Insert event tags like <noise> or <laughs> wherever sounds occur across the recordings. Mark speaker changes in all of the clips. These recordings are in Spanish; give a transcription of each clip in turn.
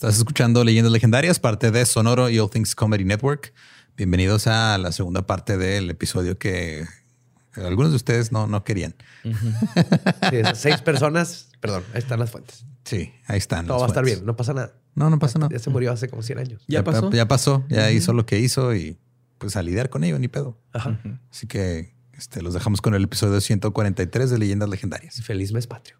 Speaker 1: Estás escuchando Leyendas Legendarias, parte de Sonoro y All Things Comedy Network. Bienvenidos a la segunda parte del episodio que algunos de ustedes no, no querían.
Speaker 2: seis personas, perdón, ahí están las fuentes.
Speaker 1: Sí, ahí están.
Speaker 2: Todo va a estar bien, no pasa nada.
Speaker 1: No, no pasa nada.
Speaker 2: Ya se murió hace como 100 años.
Speaker 1: Ya, pasó. Ya pasó, ya hizo lo que hizo y pues a lidiar con ello, ni pedo. Así que este, los dejamos con el episodio 143 de Leyendas Legendarias.
Speaker 2: Feliz mes patrio.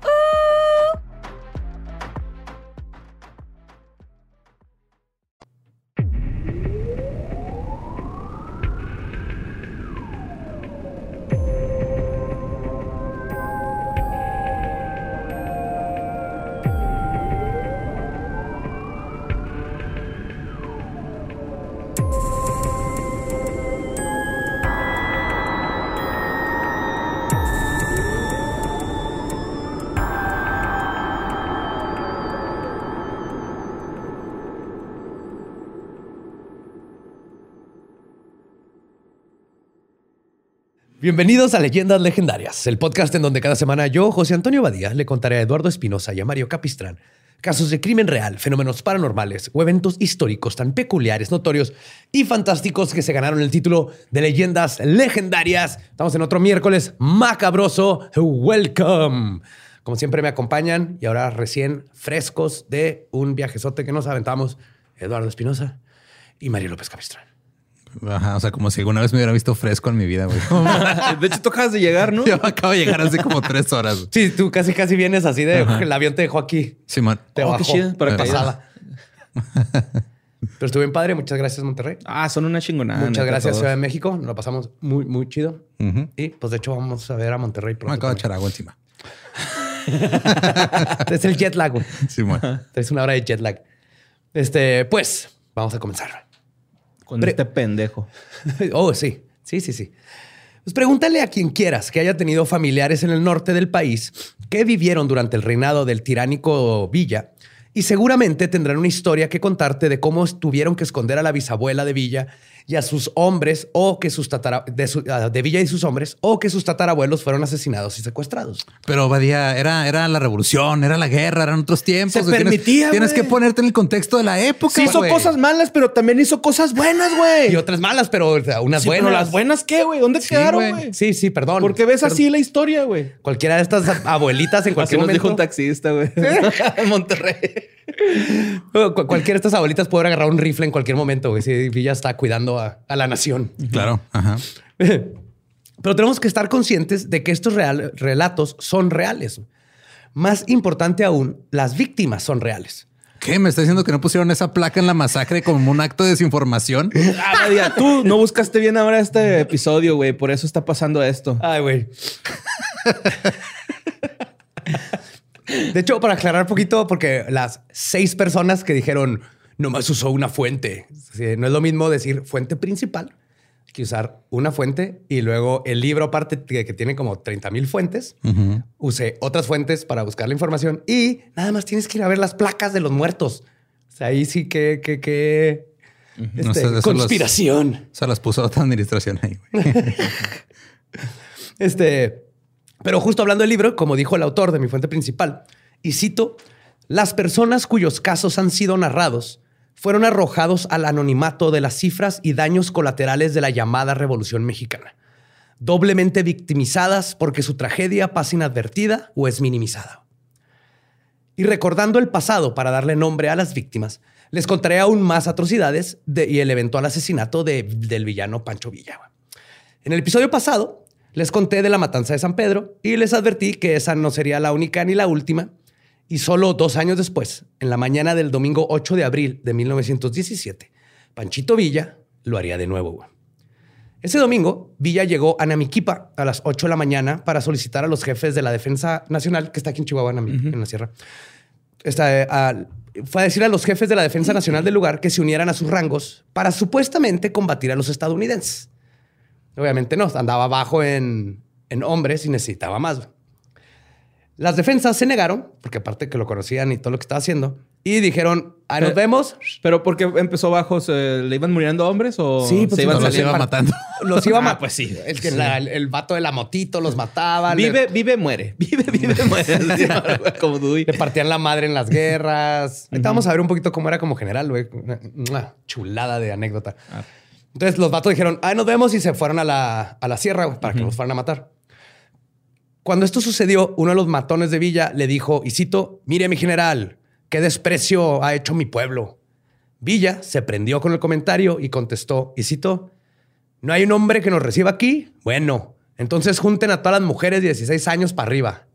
Speaker 2: Bienvenidos a Leyendas Legendarias, el podcast en donde cada semana yo, José Antonio Badía, le contaré a Eduardo Espinosa y a Mario Capistrán casos de crimen real, fenómenos paranormales o eventos históricos tan peculiares, notorios y fantásticos que se ganaron el título de Leyendas Legendarias. Estamos en otro miércoles macabroso. Welcome. Como siempre me acompañan y ahora recién frescos de un viajezote que nos aventamos, Eduardo Espinosa y Mario López Capistrán.
Speaker 1: Ajá, o sea, como si alguna vez me hubiera visto fresco en mi vida, güey. <laughs>
Speaker 3: de hecho, tú acabas de llegar, ¿no? <laughs>
Speaker 1: Yo acabo de llegar hace como tres horas.
Speaker 2: Sí, tú casi casi vienes así de el avión te dejó aquí.
Speaker 1: Simón.
Speaker 2: Te
Speaker 3: Oh,
Speaker 2: bajó.
Speaker 3: qué chido, para
Speaker 2: pasaba. <laughs> Pero estuvo bien padre. Muchas gracias, Monterrey.
Speaker 3: Ah, son una chingonada.
Speaker 2: Muchas gracias. Ciudad de México. Nos lo pasamos muy, muy chido. Y pues de hecho vamos a ver a Monterrey
Speaker 1: Me
Speaker 2: pronto.
Speaker 1: acabo de echar agua encima.
Speaker 2: es el jet lag. güey.
Speaker 1: Simón.
Speaker 2: Es una hora de jet lag. Este, pues, vamos a comenzar.
Speaker 3: Con
Speaker 2: Pre-
Speaker 3: este pendejo. <laughs>
Speaker 2: Oh, sí. Sí, sí, sí. Pues pregúntale a quien quieras que haya tenido familiares en el norte del país que vivieron durante el reinado del tiránico Villa y seguramente tendrán una historia que contarte de cómo tuvieron que esconder a la bisabuela de Villa y a sus hombres o que sus tatara- de, su- ah, de Villa y sus hombres o que sus tatarabuelos fueron asesinados y secuestrados.
Speaker 1: Pero Badía, era, era la revolución, era la guerra, eran otros tiempos.
Speaker 3: Se.
Speaker 1: Tienes-
Speaker 3: permitía,
Speaker 1: Tienes, que ponerte en el contexto de la época.
Speaker 3: Sí hizo cosas malas, pero también hizo cosas buenas, güey.
Speaker 2: Y otras malas, pero o sea, unas
Speaker 3: Sí,
Speaker 2: buenas.
Speaker 3: pero las buenas, ¿qué, güey? ¿Dónde quedaron,
Speaker 1: güey.
Speaker 2: Sí, sí, perdón.
Speaker 3: Porque ves
Speaker 2: Perdón.
Speaker 3: así la historia, güey.
Speaker 2: Cualquiera de estas <laughs> abuelitas en
Speaker 3: Así
Speaker 2: cualquier
Speaker 3: nos
Speaker 2: momento.
Speaker 3: dijo un taxista, güey. en <laughs> Monterrey. <laughs>
Speaker 2: Cu- Cualquiera de estas abuelitas puede agarrar un rifle en cualquier momento, güey. Si Villa está cuidando a, a la nación.
Speaker 1: Claro. Ajá. <laughs>
Speaker 2: Pero tenemos que estar conscientes de que estos real- relatos son reales. Más importante aún, las víctimas son reales.
Speaker 1: ¿Qué? ¿Me está diciendo que no pusieron esa placa en la masacre como un acto de desinformación? <laughs>
Speaker 3: Ah, tú no buscaste bien ahora este episodio, güey. Por eso está pasando esto.
Speaker 2: Ay, güey. De hecho, para aclarar un poquito, porque las seis personas que dijeron nomás usó una fuente. No es lo mismo decir fuente principal que usar una fuente y luego el libro aparte que, que tiene como 30 mil fuentes. Usé otras fuentes para buscar la información y nada más tienes que ir a ver las placas de los muertos. O sea, ahí sí que, que, que este,
Speaker 1: No
Speaker 2: conspiración.
Speaker 1: Se las puso otra administración ahí, güey. <laughs>
Speaker 2: Este, pero justo hablando del libro, como dijo el autor de mi fuente principal, y cito, las personas cuyos casos han sido narrados fueron arrojados al anonimato de las cifras y daños colaterales de la llamada Revolución Mexicana, doblemente victimizadas porque su tragedia pasa inadvertida o es minimizada. Y recordando el pasado para darle nombre a las víctimas, les contaré aún más atrocidades de- y el eventual asesinato de- del villano Pancho Villa. En el episodio pasado les conté de la matanza de San Pedro y les advertí que esa no sería la única ni la última. Y solo dos años después, en la mañana del domingo 8 de abril de 1917, Panchito Villa lo haría de nuevo. Ese domingo, Villa llegó a Namiquipa a las 8 de la mañana para solicitar a los jefes de la Defensa Nacional, que está aquí en Chihuahua, en la sierra. A- fue a decir a los jefes de la Defensa Nacional del lugar que se unieran a sus rangos para supuestamente combatir a los estadounidenses. Obviamente no, andaba bajo en, en hombres y necesitaba más. Las defensas se negaron, porque aparte que lo conocían y todo lo que estaba haciendo, y dijeron, ahí nos vemos.
Speaker 3: Pero porque empezó bajo, ¿se- ¿le iban muriendo hombres o
Speaker 2: Sí, pues
Speaker 3: se iban
Speaker 1: no, los iba matando. <laughs>
Speaker 2: Los iba
Speaker 3: Ah, pues sí.
Speaker 2: El, que la- el, el vato de la motito los mataba. le-
Speaker 3: Vive, vive, muere. <laughs> Vive, vive, muere. <laughs> Como.
Speaker 2: Le partían la madre en las guerras. Ahorita vamos a ver un poquito cómo era como general, güey. Una, chulada de anécdota.
Speaker 3: Ah.
Speaker 2: Entonces los vatos dijeron, ah, nos vemos y se fueron a la, a la sierra güey, para que los fueran a matar. Cuando esto sucedió, uno de los matones de Villa le dijo, y cito, mire mi general, qué desprecio ha hecho mi pueblo. Villa se prendió con el comentario y contestó, y cito, ¿no hay un hombre que nos reciba aquí? Bueno, entonces junten a todas las mujeres de 16 años para arriba.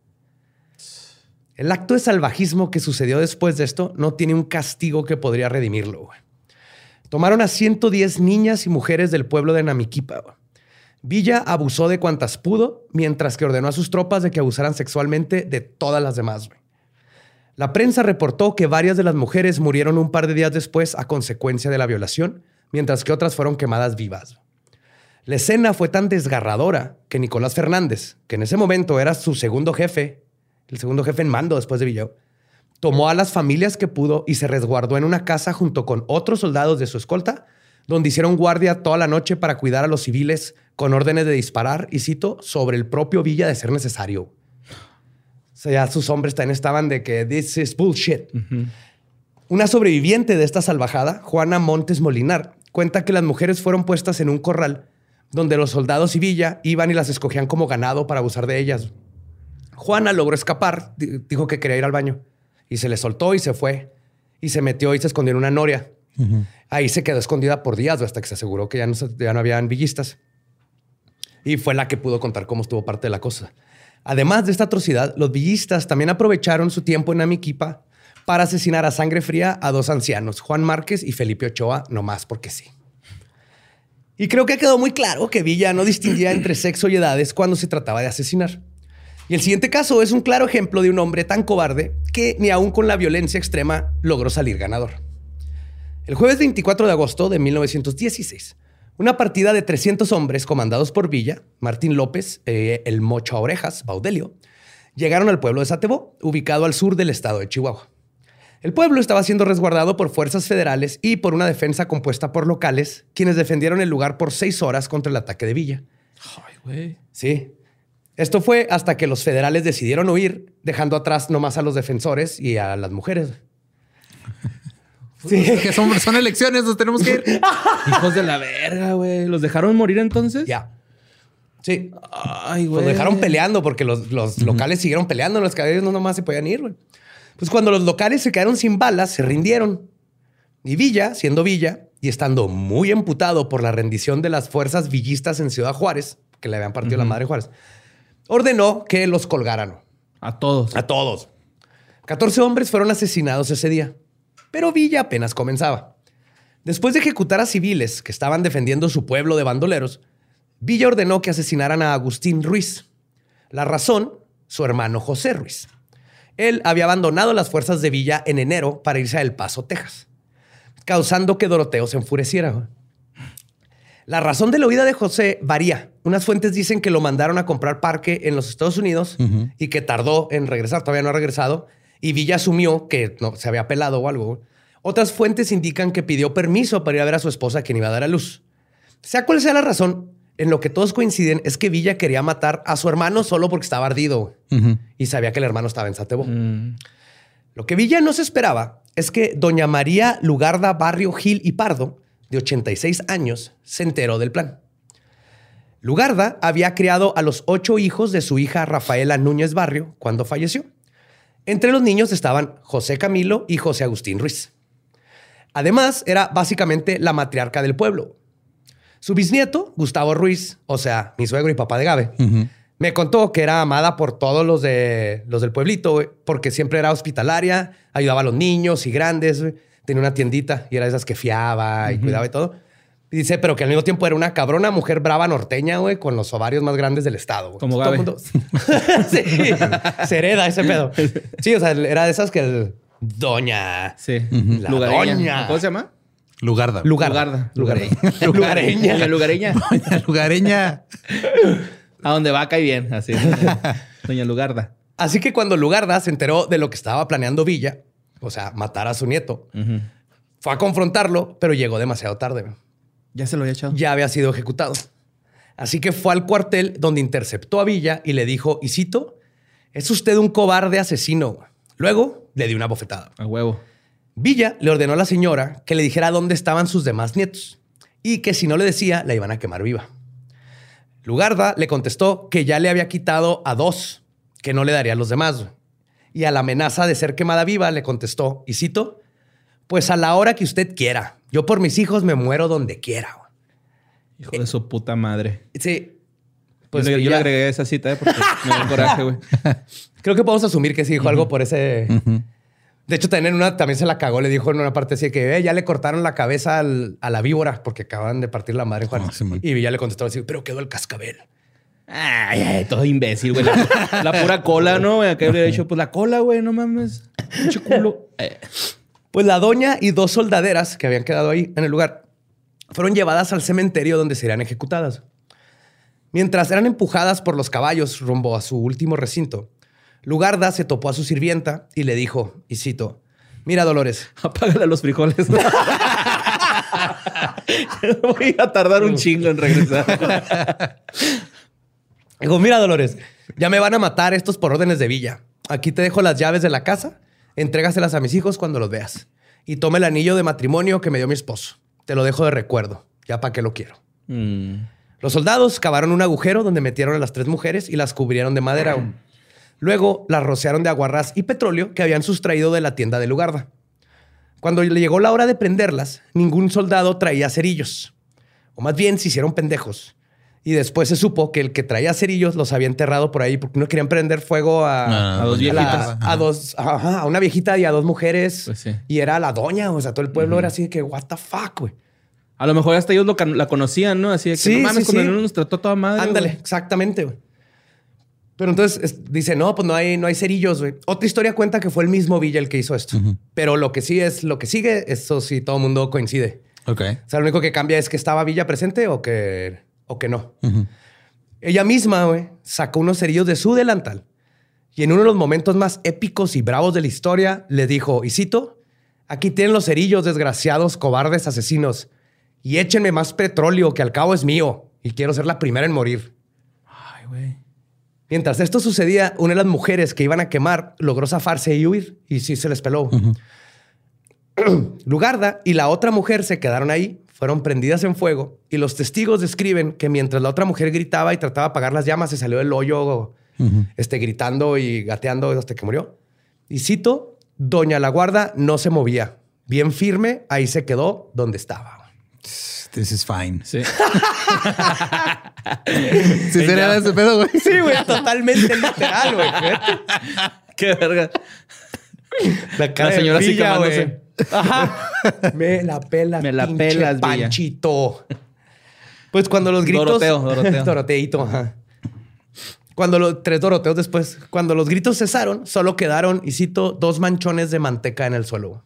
Speaker 2: El acto de salvajismo que sucedió después de esto no tiene un castigo que podría redimirlo. Tomaron a 110 niñas y mujeres del pueblo de Namiquipa. Villa abusó de cuantas pudo, mientras que ordenó a sus tropas de que abusaran sexualmente de todas las demás. La prensa reportó que varias de las mujeres murieron un par de días después a consecuencia de la violación, mientras que otras fueron quemadas vivas. La escena fue tan desgarradora que Nicolás Fernández, que en ese momento era su segundo jefe, el segundo jefe en mando después de Villao, tomó a las familias que pudo y se resguardó en una casa junto con otros soldados de su escolta, donde hicieron guardia toda la noche para cuidar a los civiles con órdenes de disparar, y cito, sobre el propio Villa de ser necesario. O sea, ya sus hombres también estaban de que this is bullshit. Una sobreviviente de esta salvajada, Juana Montes Molinar, cuenta que las mujeres fueron puestas en un corral donde los soldados y Villa iban y las escogían como ganado para abusar de ellas. Juana logró escapar, di- dijo que quería ir al baño y se le soltó y se fue y se metió y se escondió en una noria. Ahí se quedó escondida por días hasta que se aseguró que ya no, ya habían villistas. Y fue la que pudo contar cómo estuvo parte de la cosa. Además de esta atrocidad, los villistas también aprovecharon su tiempo en Amiquipa para asesinar a sangre fría a dos ancianos, Juan Márquez y Felipe Ochoa, nomás porque sí. Y creo que quedó muy claro que Villa no distinguía entre sexo y edades cuando se trataba de asesinar. Y el siguiente caso es un claro ejemplo de un hombre tan cobarde que ni aún con la violencia extrema logró salir ganador. El jueves 24 de agosto de 1916, una partida de 300 hombres comandados por Villa, Martín López, eh, el Mocho a Orejas, Baudelio, llegaron al pueblo de Satebó, ubicado al sur del estado de Chihuahua. El pueblo estaba siendo resguardado por fuerzas federales y por una defensa compuesta por locales, quienes defendieron el lugar por seis horas contra el ataque de Villa.
Speaker 3: Ay, güey.
Speaker 2: Sí. Esto fue hasta que los federales decidieron huir, dejando atrás nomás a los defensores y a las mujeres. <laughs> Sí.
Speaker 1: Que son, son elecciones, nos tenemos que ir. <laughs>
Speaker 3: Hijos de la verga, güey. ¿Los dejaron morir entonces?
Speaker 2: Ya. Sí.
Speaker 3: Ay, güey.
Speaker 2: Los dejaron peleando porque los, los locales siguieron peleando. Los caballeros no nomás se podían ir, güey. Pues cuando los locales se quedaron sin balas, se rindieron. Y Villa, siendo Villa y estando muy emputado por la rendición de las fuerzas villistas en Ciudad Juárez, que le habían partido la madre Juárez, ordenó que los colgaran
Speaker 3: A todos.
Speaker 2: a todos. 14 hombres fueron asesinados ese día, pero Villa apenas comenzaba. Después de ejecutar a civiles que estaban defendiendo su pueblo de bandoleros, Villa ordenó que asesinaran a Agustín Ruiz. La razón, su hermano José Ruiz. Él había abandonado las fuerzas de Villa en enero para irse a El Paso, Texas, causando que Doroteo se enfureciera. La razón de la huida de José varía. Unas fuentes dicen que lo mandaron a comprar parque en los Estados Unidos y que tardó en regresar, todavía no ha regresado, y Villa asumió que no, se había pelado o algo. Otras fuentes indican que pidió permiso para ir a ver a su esposa quien iba a dar a luz. Sea cual sea la razón, en lo que todos coinciden es que Villa quería matar a su hermano solo porque estaba ardido y sabía que el hermano estaba en Satebo. Lo que Villa no se esperaba es que doña María Lugarda Barrio Gil y Pardo, de 86 años, se enteró del plan. Lugarda había criado a los ocho hijos de su hija Rafaela Núñez Barrio cuando falleció. Entre los niños estaban José Camilo y José Agustín Ruiz. Además, era básicamente la matriarca del pueblo. Su bisnieto, Gustavo Ruiz, o sea, mi suegro y papá de Gabe, me contó que era amada por todos los, de, los del pueblito, porque siempre era hospitalaria, ayudaba a los niños y grandes, tenía una tiendita y era de esas que fiaba y cuidaba y todo. Dice, pero que al mismo tiempo era una cabrona mujer brava norteña, güey, con los ovarios más grandes del estado. güey.
Speaker 3: Como
Speaker 2: Todo el
Speaker 3: Gabe.
Speaker 2: mundo- <laughs> sí, se hereda ese pedo. Sí, o sea, era de esas que el doña,
Speaker 3: Sí.
Speaker 2: la
Speaker 3: Lugareña.
Speaker 2: doña.
Speaker 3: ¿Cómo se llama?
Speaker 1: Lugarda.
Speaker 2: Lugarda.
Speaker 3: Lugarda.
Speaker 2: Lugareña. Lugareña.
Speaker 3: Lugareña.
Speaker 1: Doña Lugareña.
Speaker 3: A donde va cae bien, así. <laughs> Doña Lugarda.
Speaker 2: Así que cuando Lugarda se enteró de lo que estaba planeando Villa, o sea, matar a su nieto, fue a confrontarlo, pero llegó demasiado tarde.
Speaker 3: Ya se lo había echado.
Speaker 2: Ya había sido ejecutado. Así que fue al cuartel donde interceptó a Villa y le dijo, y cito, es usted un cobarde asesino. güey". Luego le dio una bofetada.
Speaker 3: A huevo.
Speaker 2: Villa le ordenó a la señora que le dijera dónde estaban sus demás nietos y que si no le decía, la iban a quemar viva. Lugarda le contestó que ya le había quitado a dos, que no le daría a los demás. Y a la amenaza de ser quemada viva le contestó, y cito, pues a la hora que usted quiera. Yo por mis hijos me muero donde quiera. güey".
Speaker 3: Hijo de su puta madre.
Speaker 2: Sí.
Speaker 3: Pues yo, le- yo le
Speaker 2: Villa-
Speaker 3: agregué esa cita, ¿eh? Porque me dio coraje, güey. <laughs>
Speaker 2: Creo que podemos asumir que sí dijo algo por ese. De hecho, también en una también se la cagó. Le dijo en una parte así que "Eh, ya le cortaron la cabeza al- a la víbora porque acaban de partir la madre en Juárez.
Speaker 1: Ah, sí,
Speaker 2: y Villa le contestó así, pero quedó el cascabel.
Speaker 3: Ay, ay, todo imbécil, güey. La, la pura cola, ¿no? Acá habría dicho, pues la cola, güey, no mames. Pinche culo. <laughs>
Speaker 2: Pues la doña y dos soldaderas que habían quedado ahí en el lugar fueron llevadas al cementerio donde serían ejecutadas. Mientras eran empujadas por los caballos rumbo a su último recinto, Lugarda se topó a su sirvienta y le dijo, y cito, mira Dolores, <laughs>
Speaker 3: apágale los frijoles. <laughs> Voy a tardar un chingo en regresar.
Speaker 2: Dijo, mira, Dolores, ya me van a matar estos por órdenes de Villa. Aquí te dejo las llaves de la casa, entrégaselas a mis hijos cuando los veas. Y toma el anillo de matrimonio que me dio mi esposo. Te lo dejo de recuerdo, ya para qué lo quiero.
Speaker 3: Mm.
Speaker 2: Los soldados cavaron un agujero donde metieron a las tres mujeres y las cubrieron de madera. Luego las rociaron de aguarrás y petróleo que habían sustraído de la tienda de Lugarda. Cuando le llegó la hora de prenderlas, ningún soldado traía cerillos. O más bien se hicieron pendejos. Y después se supo que el que traía cerillos los había enterrado por ahí porque no querían prender fuego a,
Speaker 1: Ah,
Speaker 3: a dos
Speaker 2: a,
Speaker 3: viejitas.
Speaker 2: a dos, ajá, a una viejita y a dos mujeres.
Speaker 3: Pues sí.
Speaker 2: Y era la doña, o sea, todo el pueblo era así de que, what the fuck, güey.
Speaker 3: A lo mejor hasta ellos lo la conocían, ¿no? Así de que
Speaker 2: Sí,
Speaker 3: no mames,
Speaker 2: sí,
Speaker 3: cuando nos trató toda madre.
Speaker 2: Ándale, exactamente, güey. Pero entonces es- dice, no, pues no hay, no hay cerillos, güey. Otra historia cuenta que fue el mismo Villa el que hizo esto. Pero lo que sí es, lo que sigue, eso sí, todo el mundo coincide.
Speaker 1: Ok.
Speaker 2: O sea, lo único que cambia es que estaba Villa presente o que, o que no. Ella misma, güey, sacó unos cerillos de su delantal y en uno de los momentos más épicos y bravos de la historia le dijo, y cito, aquí tienen los cerillos, desgraciados, cobardes, asesinos, y échenme más petróleo que al cabo es mío y quiero ser la primera en morir.
Speaker 3: Ay, güey.
Speaker 2: Mientras esto sucedía, una de las mujeres que iban a quemar logró zafarse y huir y sí se les peló. <clears throat> Lugarda y la otra mujer se quedaron ahí, fueron prendidas en fuego y los testigos describen que mientras la otra mujer gritaba y trataba de apagar las llamas, se salió del hoyo este, gritando y gateando hasta que murió. Y cito, Doña La Guarda no se movía. Bien firme, ahí se quedó donde estaba.
Speaker 1: This is fine.
Speaker 3: Sí. <laughs>
Speaker 1: Sí, sería ese pedo, güey.
Speaker 2: Sí, güey, totalmente literal, güey. <laughs>
Speaker 3: Qué verga.
Speaker 2: La, cara
Speaker 3: La
Speaker 2: de
Speaker 3: señora así
Speaker 2: Villa,
Speaker 3: quemándose.
Speaker 2: Ajá. <laughs> Me la pelas.
Speaker 3: Me la
Speaker 2: pinche
Speaker 3: pelas, Villa.
Speaker 2: Panchito. Pues cuando los gritos.
Speaker 3: Doroteo, Doroteo. <laughs>
Speaker 2: Doroteito, ajá. Cuando los tres Doroteos después, cuando los gritos cesaron, solo quedaron, y cito, dos manchones de manteca en el suelo.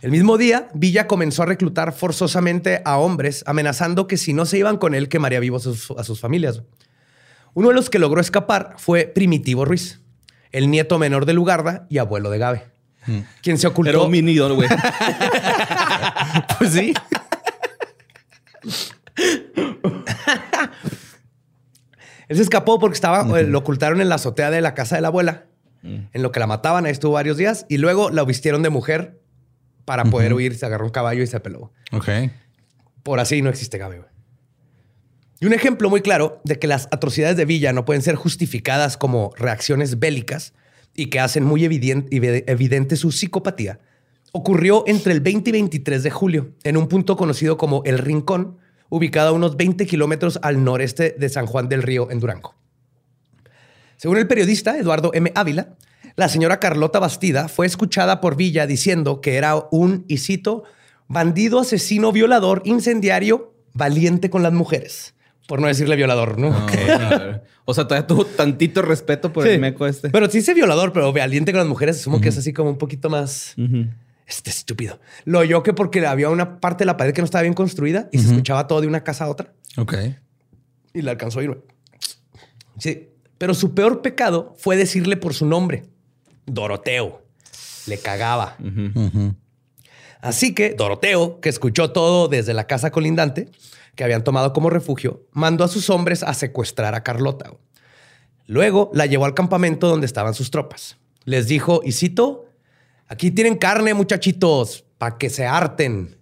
Speaker 2: El mismo día, Villa comenzó a reclutar forzosamente a hombres, amenazando que si no se iban con él, quemaría vivos a sus, a sus familias. Uno de los que logró escapar fue Primitivo Ruiz, el nieto menor de Lugarda y abuelo de Gabe, quien se ocultó.
Speaker 3: Era güey. <laughs>
Speaker 1: Pues sí. <laughs>
Speaker 2: Él se escapó porque estaba, eh, lo ocultaron en la azotea de la casa de la abuela, en lo que la mataban. Ahí estuvo varios días y luego la vistieron de mujer para poder huir. Se agarró un caballo y se peló.
Speaker 1: Ok.
Speaker 2: Por así no existe Gabe. güey. Y un ejemplo muy claro de que las atrocidades de Villa no pueden ser justificadas como reacciones bélicas y que hacen muy evidente, evidente su psicopatía ocurrió entre el 20 y 23 de julio en un punto conocido como El Rincón, ubicado a unos 20 kilómetros al noreste de San Juan del Río, en Durango. Según el periodista Eduardo M. Ávila, la señora Carlota Bastida fue escuchada por Villa diciendo que era un, y cito, bandido, asesino, violador, incendiario, valiente con las mujeres. Por no decirle violador, ¿no? <laughs>
Speaker 3: O sea, todavía tuvo tantito respeto por
Speaker 2: Sí.
Speaker 3: el meco este.
Speaker 2: Pero sí dice violador, pero valiente con las mujeres, asumo que es así como un poquito más. Este estúpido. Lo oyó que porque había una parte de la pared que no estaba bien construida y se escuchaba todo de una casa a otra.
Speaker 1: Ok.
Speaker 2: Y le alcanzó a ir. Sí. Pero su peor pecado fue decirle por su nombre. Doroteo. Le cagaba. Así que Doroteo, que escuchó todo desde la casa colindante, que habían tomado como refugio, mandó a sus hombres a secuestrar a Carlota. Luego la llevó al campamento donde estaban sus tropas. Les dijo, y cito, aquí tienen carne, muchachitos, para que se harten.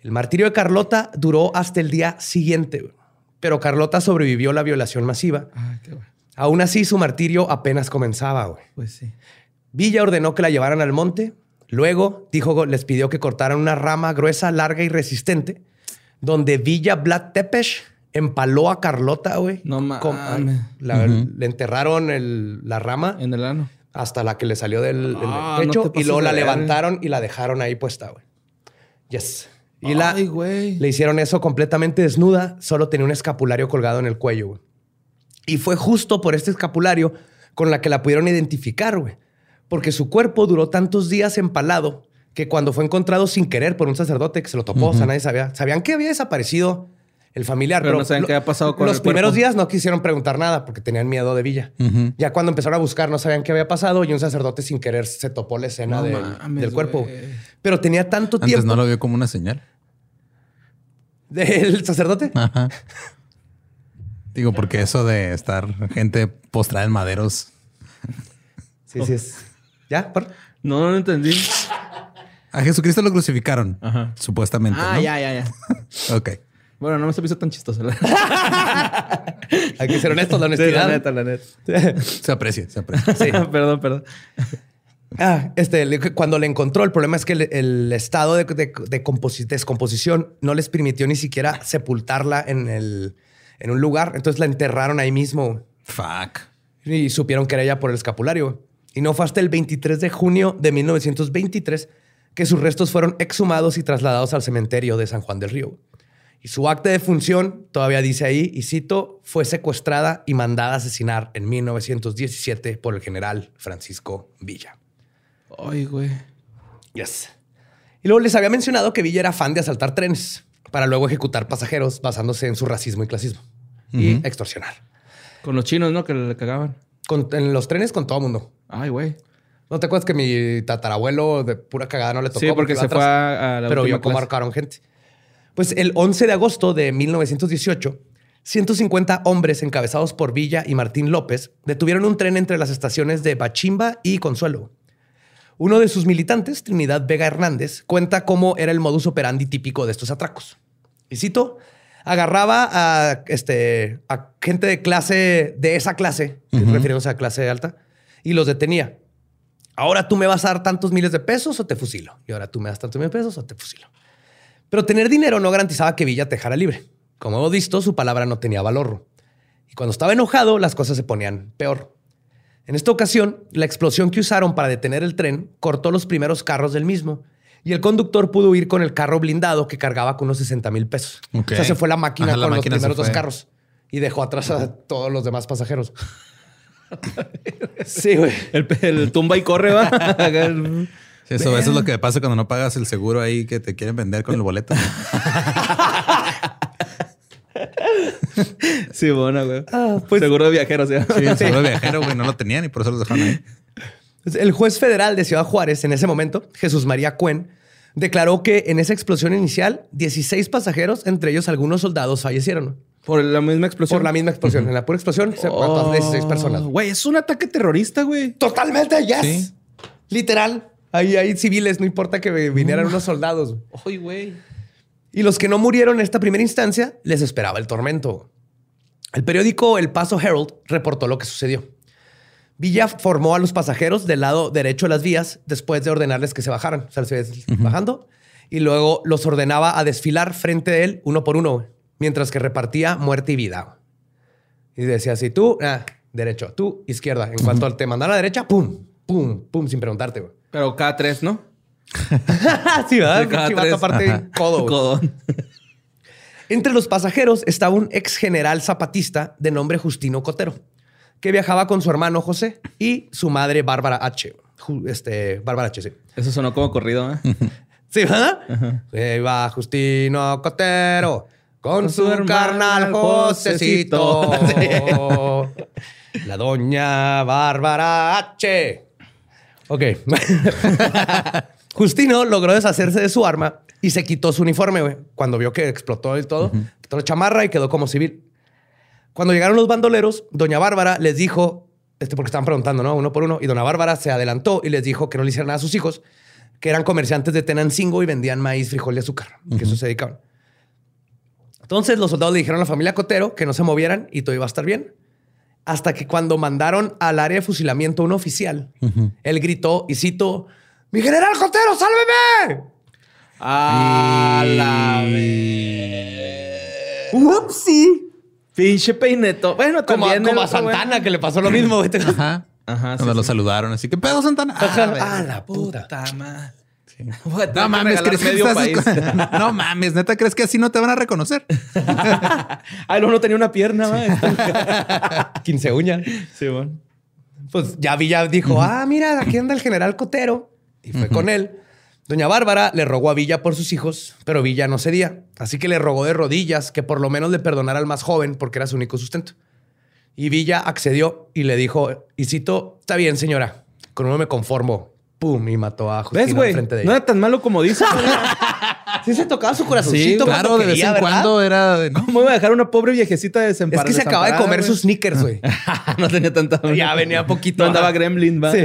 Speaker 2: El martirio de Carlota duró hasta el día siguiente, pero Carlota sobrevivió la violación masiva.
Speaker 3: Ah, qué bueno.
Speaker 2: Aún así, su martirio apenas comenzaba. güey.
Speaker 3: Pues sí.
Speaker 2: Villa ordenó que la llevaran al monte. Luego dijo, les pidió que cortaran una rama gruesa, larga y resistente, donde Villa Vlad Tepes empaló a Carlota, güey.
Speaker 3: No mames.
Speaker 2: La- Le enterraron el- la rama
Speaker 3: En el ano.
Speaker 2: hasta la que le salió del, del
Speaker 3: Ah,
Speaker 2: pecho
Speaker 3: no te
Speaker 2: y luego la levantaron y la dejaron ahí puesta, güey. Yes. Y la,
Speaker 3: Ay, güey.
Speaker 2: le hicieron eso completamente desnuda, solo tenía un escapulario colgado en el cuello, güey. Y fue justo por este escapulario con la que la pudieron identificar, güey. Porque su cuerpo duró tantos días empalado que cuando fue encontrado sin querer por un sacerdote que se lo topó, o sea, nadie sabía. Sabían que había desaparecido el familiar,
Speaker 3: Pero
Speaker 2: pero,
Speaker 3: no sabían
Speaker 2: lo-
Speaker 3: qué había pasado con
Speaker 2: Los
Speaker 3: el
Speaker 2: primeros días no quisieron preguntar nada porque tenían miedo de Villa. Ya cuando empezaron a buscar no sabían qué había pasado y un sacerdote sin querer se topó la escena
Speaker 3: No
Speaker 2: del,
Speaker 3: mames,
Speaker 2: del cuerpo. Pero tenía tanto
Speaker 1: Antes
Speaker 2: tiempo
Speaker 1: no lo vio como una señal.
Speaker 2: del sacerdote.
Speaker 1: Ajá. Digo, porque eso de estar gente postrada en maderos.
Speaker 2: Sí, sí es. ¿Ya? ¿Por?
Speaker 3: No, no lo entendí.
Speaker 1: A Jesucristo lo crucificaron.
Speaker 3: Ajá.
Speaker 1: Supuestamente.
Speaker 3: Ah,
Speaker 1: ¿no?
Speaker 3: ya, ya, ya. <laughs>
Speaker 1: Ok.
Speaker 3: Bueno, no me se hizo tan chistoso. <laughs>
Speaker 2: Hay que ser honestos, la
Speaker 3: Sí,
Speaker 2: honestidad.
Speaker 3: la neta, la neta.
Speaker 1: Se aprecia, se aprecia.
Speaker 2: Sí. <laughs>
Speaker 3: perdón, perdón.
Speaker 2: Ah, este, cuando le encontró, el problema es que el, el estado de, de- de composi- descomposición no les permitió ni siquiera sepultarla en, el, en un lugar. Entonces la enterraron ahí mismo
Speaker 1: Fuck.
Speaker 2: y supieron que era ella por el escapulario. Y no fue hasta el 23 de junio de 1923 que sus restos fueron exhumados y trasladados al cementerio de San Juan del Río. Y su acta de función, todavía dice ahí, y cito, fue secuestrada y mandada a asesinar en 1917 por el general Francisco Villa.
Speaker 3: Ay, güey.
Speaker 2: Yes. Y luego les había mencionado que Villa era fan de asaltar trenes para luego ejecutar pasajeros basándose en su racismo y clasismo y extorsionar.
Speaker 3: Con los chinos, ¿no? Que le cagaban.
Speaker 2: Con- en los trenes con todo mundo.
Speaker 3: Ay, güey.
Speaker 2: ¿No te acuerdas que mi tatarabuelo de pura cagada no le tocó?
Speaker 3: Sí, porque se
Speaker 2: atrás?
Speaker 3: fue a, la
Speaker 2: Pero vio cómo marcaron gente. Pues el 11 de agosto de 1918, 150 hombres encabezados por Villa y Martín López detuvieron un tren entre las estaciones de Bachimba y Consuelo. Uno de sus militantes, Trinidad Vega Hernández, cuenta cómo era el modus operandi típico de estos atracos. Y cito, agarraba a, este, a gente de clase, de esa clase, refiriéndose a clase alta, y los detenía. Ahora tú me vas a dar tantos miles de pesos o te fusilo. Y ahora tú me das tantos miles de pesos o te fusilo. Pero tener dinero no garantizaba que Villa te dejara libre. Como hemos visto, su palabra no tenía valor. Y cuando estaba enojado, las cosas se ponían peor. En esta ocasión, la explosión que usaron para detener el tren cortó los primeros carros del mismo y el conductor pudo huir con el carro blindado que cargaba con unos 60 mil pesos. O sea, se fue la máquina
Speaker 1: Ajá, la
Speaker 2: con
Speaker 1: máquina
Speaker 2: los primeros dos carros y dejó atrás a todos los demás pasajeros. <laughs> sí, güey.
Speaker 3: El, el tumba y corre, va.
Speaker 1: Sí, Eso, eso es lo que pasa cuando no pagas el seguro ahí que te quieren vender con el boleto. <laughs>
Speaker 3: sí, bueno, güey.
Speaker 2: Ah, pues-
Speaker 3: Seguro de viajeros, ¿sí?
Speaker 1: Sí, el seguro de <laughs> viajero, güey, no lo tenían y por eso los dejaron ahí.
Speaker 2: Pues, El juez federal de Ciudad Juárez en ese momento, Jesús María Cuen, declaró que en esa explosión inicial, 16 pasajeros, entre ellos algunos soldados, fallecieron
Speaker 3: Por la misma explosión.
Speaker 2: por la misma explosión. En la pura explosión se mató a 16 personas.
Speaker 3: Güey, es un ataque terrorista, güey.
Speaker 2: Totalmente, yes.
Speaker 1: Sí.
Speaker 2: Literal. Ahí hay civiles, no importa que vinieran unos soldados.
Speaker 3: Ay, güey.
Speaker 2: Y los que no murieron en esta primera instancia, les esperaba el tormento. El periódico El Paso Herald reportó lo que sucedió. Villa formó a los pasajeros del lado derecho de las vías después de ordenarles que se bajaran. O sea, se iba bajando. Y luego los ordenaba a desfilar frente de él uno por uno, güey, mientras que repartía muerte y vida. Y decía así, tú, ah, derecho, tú, izquierda. En cuanto te mandara a la derecha, pum, pum, pum, sin preguntarte, güey.
Speaker 3: Pero cada tres, ¿no? <laughs>
Speaker 2: sí, ¿verdad?
Speaker 3: De cada
Speaker 2: Chivato
Speaker 3: tres.
Speaker 2: aparte,
Speaker 1: Ajá.
Speaker 2: codo, güey.
Speaker 3: Codón.
Speaker 2: Entre los pasajeros estaba un ex general zapatista de nombre Justino Cotero, que viajaba con su hermano José y su madre Bárbara H. Este, Barbarache, sí.
Speaker 3: Eso sonó como corrido, ¿eh? <laughs>
Speaker 2: Sí, ¿verdad? Se va Justino Cotero con, su,
Speaker 3: su
Speaker 2: carnal Josecito. La doña Bárbara H. Ok. Justino logró deshacerse de su arma y se quitó su uniforme, güey. Cuando vio que explotó y todo, quitó la chamarra y quedó como civil. Cuando llegaron los bandoleros, doña Bárbara les dijo, este porque estaban preguntando, ¿no? Uno por uno, y doña Bárbara se adelantó y les dijo que no le hicieran nada a sus hijos, que eran comerciantes de Tenancingo y vendían maíz, frijol y azúcar, que eso se dedicaban. Entonces los soldados le dijeron a la familia Cotero que no se movieran y todo iba a estar bien. Hasta que cuando mandaron al área de fusilamiento a un oficial, él gritó y cito, ¡Mi general Cotero, sálveme!
Speaker 3: ¡A la vez!
Speaker 2: ¡Upsi!
Speaker 3: Pinche peineto. Bueno,
Speaker 2: Como, a-
Speaker 3: también.
Speaker 2: como a. Santana, que le pasó lo mismo.
Speaker 1: Ajá.
Speaker 3: Ajá, sí,
Speaker 1: Cuando lo
Speaker 3: sí.
Speaker 1: saludaron. Así que pedo, Santana.
Speaker 2: Ajá.
Speaker 1: Ah,
Speaker 2: la puta.
Speaker 3: madre. <laughs>
Speaker 1: No mames, ¿crees que
Speaker 3: medio
Speaker 1: estás-
Speaker 3: país. <laughs>
Speaker 1: No mames, neta, ¿crees que así no te van a reconocer?
Speaker 3: Ay, <laughs> no, no tenía una pierna, va.
Speaker 2: 15 uñas.
Speaker 3: Sí, bueno.
Speaker 2: Pues ya Villa dijo, ah, mira, aquí anda el general Cotero. Y fue con él. Doña Bárbara le rogó a Villa por sus hijos, pero Villa no cedía. Así que le rogó de rodillas que por lo menos le perdonara al más joven porque era su único sustento. Y Villa accedió y le dijo, y cito, está bien, señora, con uno me conformo. Pum, y mató a Justino
Speaker 3: ¿Ves, güey? No
Speaker 2: ella.
Speaker 3: era tan malo como dices. <laughs>
Speaker 2: Sí se tocaba su corazoncito.
Speaker 3: Sí,
Speaker 1: Claro, de vez en
Speaker 2: ¿verdad?
Speaker 1: cuando era de.
Speaker 3: ¿Cómo iba a dejar una pobre viejecita de
Speaker 2: Es que se acaba de comer sus sneakers, güey. <laughs>
Speaker 3: no tenía tanta. <laughs>
Speaker 2: Ya venía poquito.
Speaker 3: No andaba gremlin, va.
Speaker 2: Sí.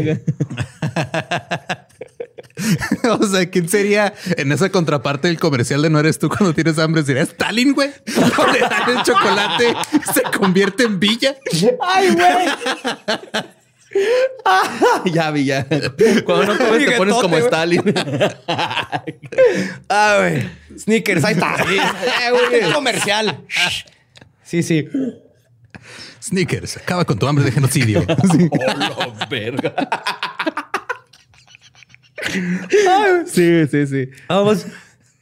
Speaker 1: O sea, ¿quién sería en esa contraparte del comercial de no eres tú cuando tienes hambre? Sería Stalin, güey. Le dan el chocolate se convierte en villa.
Speaker 2: ¡Ay, güey! <laughs>
Speaker 3: ya vi, ya. Cuando no comes te pones como. Stalin. <laughs>
Speaker 2: Ah, güey. Sneakers, ahí está. <laughs> Eh, comercial. Sí, sí.
Speaker 1: Sneakers, acaba con tu hambre de genocidio. Sí.
Speaker 3: Oh, la verga. sí, sí, sí.
Speaker 2: Vamos.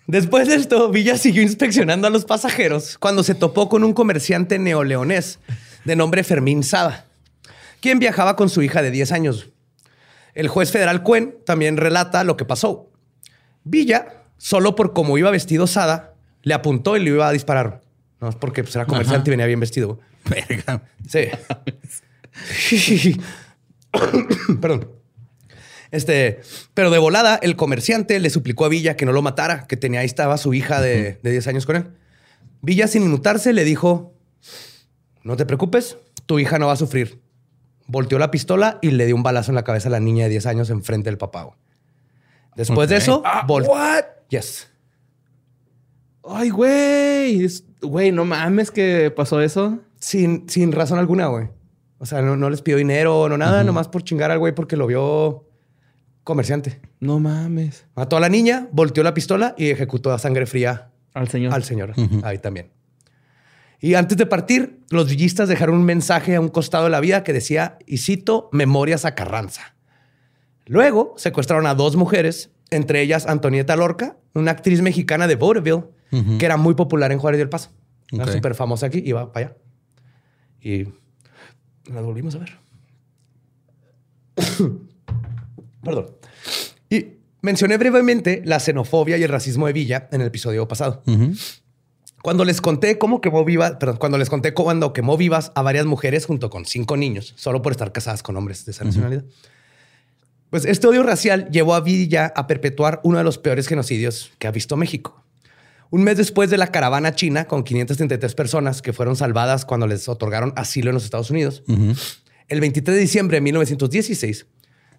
Speaker 2: Después de esto, Villa siguió inspeccionando a los pasajeros cuando se topó con un comerciante neoleonés de nombre Fermín Sada, quien viajaba con su hija de 10 años. El juez federal Cuen también relata lo que pasó. Villa, solo por cómo iba vestido Sada, le apuntó y le iba a disparar. No es porque pues, era comerciante y venía bien vestido.
Speaker 1: Verga.
Speaker 2: Sí. <laughs> Perdón. Este, pero de volada, el comerciante le suplicó a Villa que no lo matara, que tenía ahí estaba su hija de, de 10 años con él. Villa, sin inmutarse, le dijo: No te preocupes, tu hija no va a sufrir. Volteó la pistola y le dio un balazo en la cabeza a la niña de 10 años enfrente del papá. güey. Después de eso, vol-
Speaker 3: what?
Speaker 2: Yes.
Speaker 3: Ay, güey. Güey, no mames que pasó eso.
Speaker 2: Sin, sin razón alguna, güey. O sea, no, no les pidió dinero, no nada, nomás por chingar al güey porque lo vio comerciante.
Speaker 3: No mames.
Speaker 2: Mató a la niña, volteó la pistola y ejecutó a sangre fría
Speaker 3: Al señor.
Speaker 2: al señor. Ahí también. Y antes de partir, los villistas dejaron un mensaje a un costado de la vía que decía, y cito, Memorias a Carranza. Luego secuestraron a dos mujeres, entre ellas Antonieta Lorca, una actriz mexicana de Vaudeville, que era muy popular en Juárez del Paso. Era súper famosa aquí, iba para allá. Y las volvimos a ver. <coughs> Perdón. Y mencioné brevemente la xenofobia y el racismo de Villa en el episodio pasado. Cuando les conté cómo quemó vivas, perdón, cuando les conté cuando quemó vivas a varias mujeres junto con cinco niños, solo por estar casadas con hombres de esa nacionalidad. Pues este odio racial llevó a Villa a perpetuar uno de los peores genocidios que ha visto México. Un mes después de la caravana china con 533 personas que fueron salvadas cuando les otorgaron asilo en los Estados Unidos, el 23 de diciembre de 1916,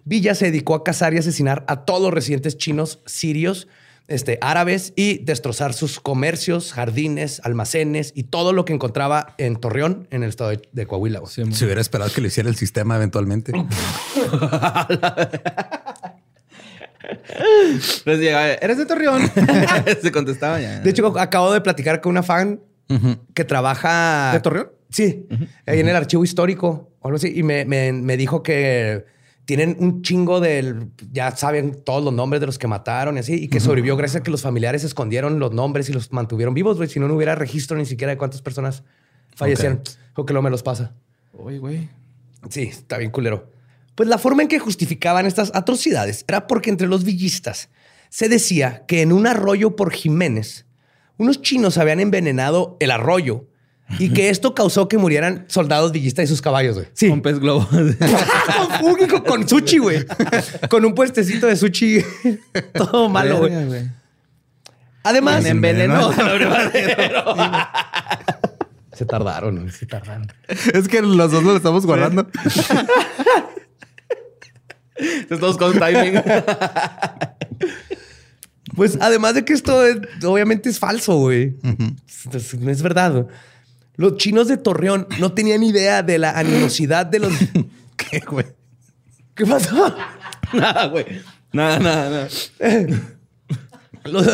Speaker 2: Villa se dedicó a cazar y asesinar a todos los residentes chinos, sirios, este, árabes y destrozar sus comercios, jardines, almacenes y todo lo que encontraba en Torreón, en el estado de, de Coahuila. güey.
Speaker 1: Se hubiera esperado que lo hiciera el sistema eventualmente. <laughs>
Speaker 3: Entonces llegaba, ¿eres de Torreón? <laughs> Se contestaba ya.
Speaker 2: De hecho, acabo de platicar con una fan que trabaja.
Speaker 3: ¿De Torreón?
Speaker 2: Sí, ahí en el archivo histórico o algo así. Y me, me- me dijo que tienen un chingo del. Ya saben todos los nombres de los que mataron y así. Y que sobrevivió gracias a que los familiares escondieron los nombres y los mantuvieron vivos, güey. Si no, no hubiera registro ni siera de cuántas personas fallecieron. O que lo me los pasa.
Speaker 3: Uy, güey.
Speaker 2: Sí, está bien culero. Pues la forma en que justificaban estas atrocidades era porque entre los villistas se decía que en un arroyo por Jiménez, unos chinos habían envenenado el arroyo y que esto causó que murieran soldados villistas y sus caballos, güey. Sí.
Speaker 3: Con pez globo. <laughs>
Speaker 2: con, único, con sushi, güey. Con un puestecito de sushi. <laughs> Todo malo, güey.
Speaker 3: Güey.
Speaker 2: Además,
Speaker 3: Me envenenó. <laughs>
Speaker 2: se tardaron, güey, se tardaron.
Speaker 1: Es que los dos lo estamos guardando.
Speaker 3: Estos todos con timing.
Speaker 2: Pues además de que esto es- obviamente es falso, güey. Es- No es verdad. Los chinos de Torreón no tenían idea de la animosidad de los. <laughs>
Speaker 1: ¿Qué, güey?
Speaker 2: ¿Qué pasó? <laughs>
Speaker 3: nada, güey. Nada, nada, nada. <laughs>
Speaker 2: Los-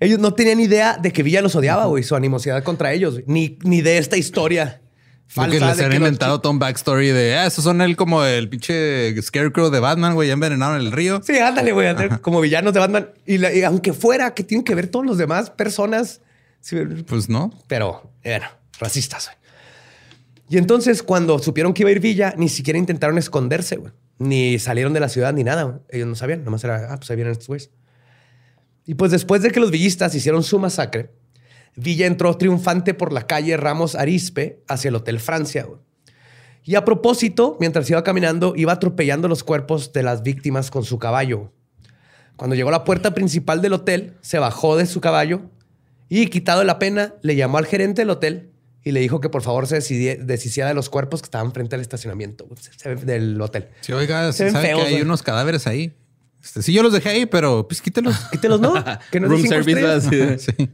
Speaker 2: ellos no tenían idea de que Villa los odiaba, güey, su animosidad contra ellos, güey. ni, ni de esta historia falsa.
Speaker 1: Porque les han
Speaker 2: que
Speaker 1: inventado todo un backstory de, ah, esos son él como el pinche Scarecrow de Batman, güey, ya envenenaron el río.
Speaker 2: Sí, ándale, güey, como villanos de Batman. Y, la- y aunque fuera que tienen que ver todos los demás personas, sí,
Speaker 1: Pues no.
Speaker 2: pero bueno, racistas. Y entonces, cuando supieron que iba a ir Villa, ni siquiera intentaron esconderse. Ni salieron de la ciudad ni nada. Ellos no sabían, nomás era, ah, pues ahí estos güeyes. Y pues después de que los villistas hicieron su masacre, Villa entró triunfante por la calle Ramos Arispe hacia el Hotel Francia. Y a propósito, mientras iba caminando, iba atropellando los cuerpos de las víctimas con su caballo. Cuando llegó a la puerta principal del hotel, se bajó de su caballo y, quitado la pena, le llamó al gerente del hotel y le dijo que por favor se deshiciera de los cuerpos que estaban frente al estacionamiento güey, se- se- del hotel.
Speaker 1: Sí, oiga,
Speaker 2: Se ven
Speaker 1: sabe
Speaker 2: feos,
Speaker 1: que hay
Speaker 2: güey.
Speaker 1: unos cadáveres ahí. Este, sí, yo los dejé ahí, pero pues quítelos. <laughs>
Speaker 2: Quítelos, ¿no? <laughs> Que no
Speaker 3: Room service. <laughs>
Speaker 1: sí.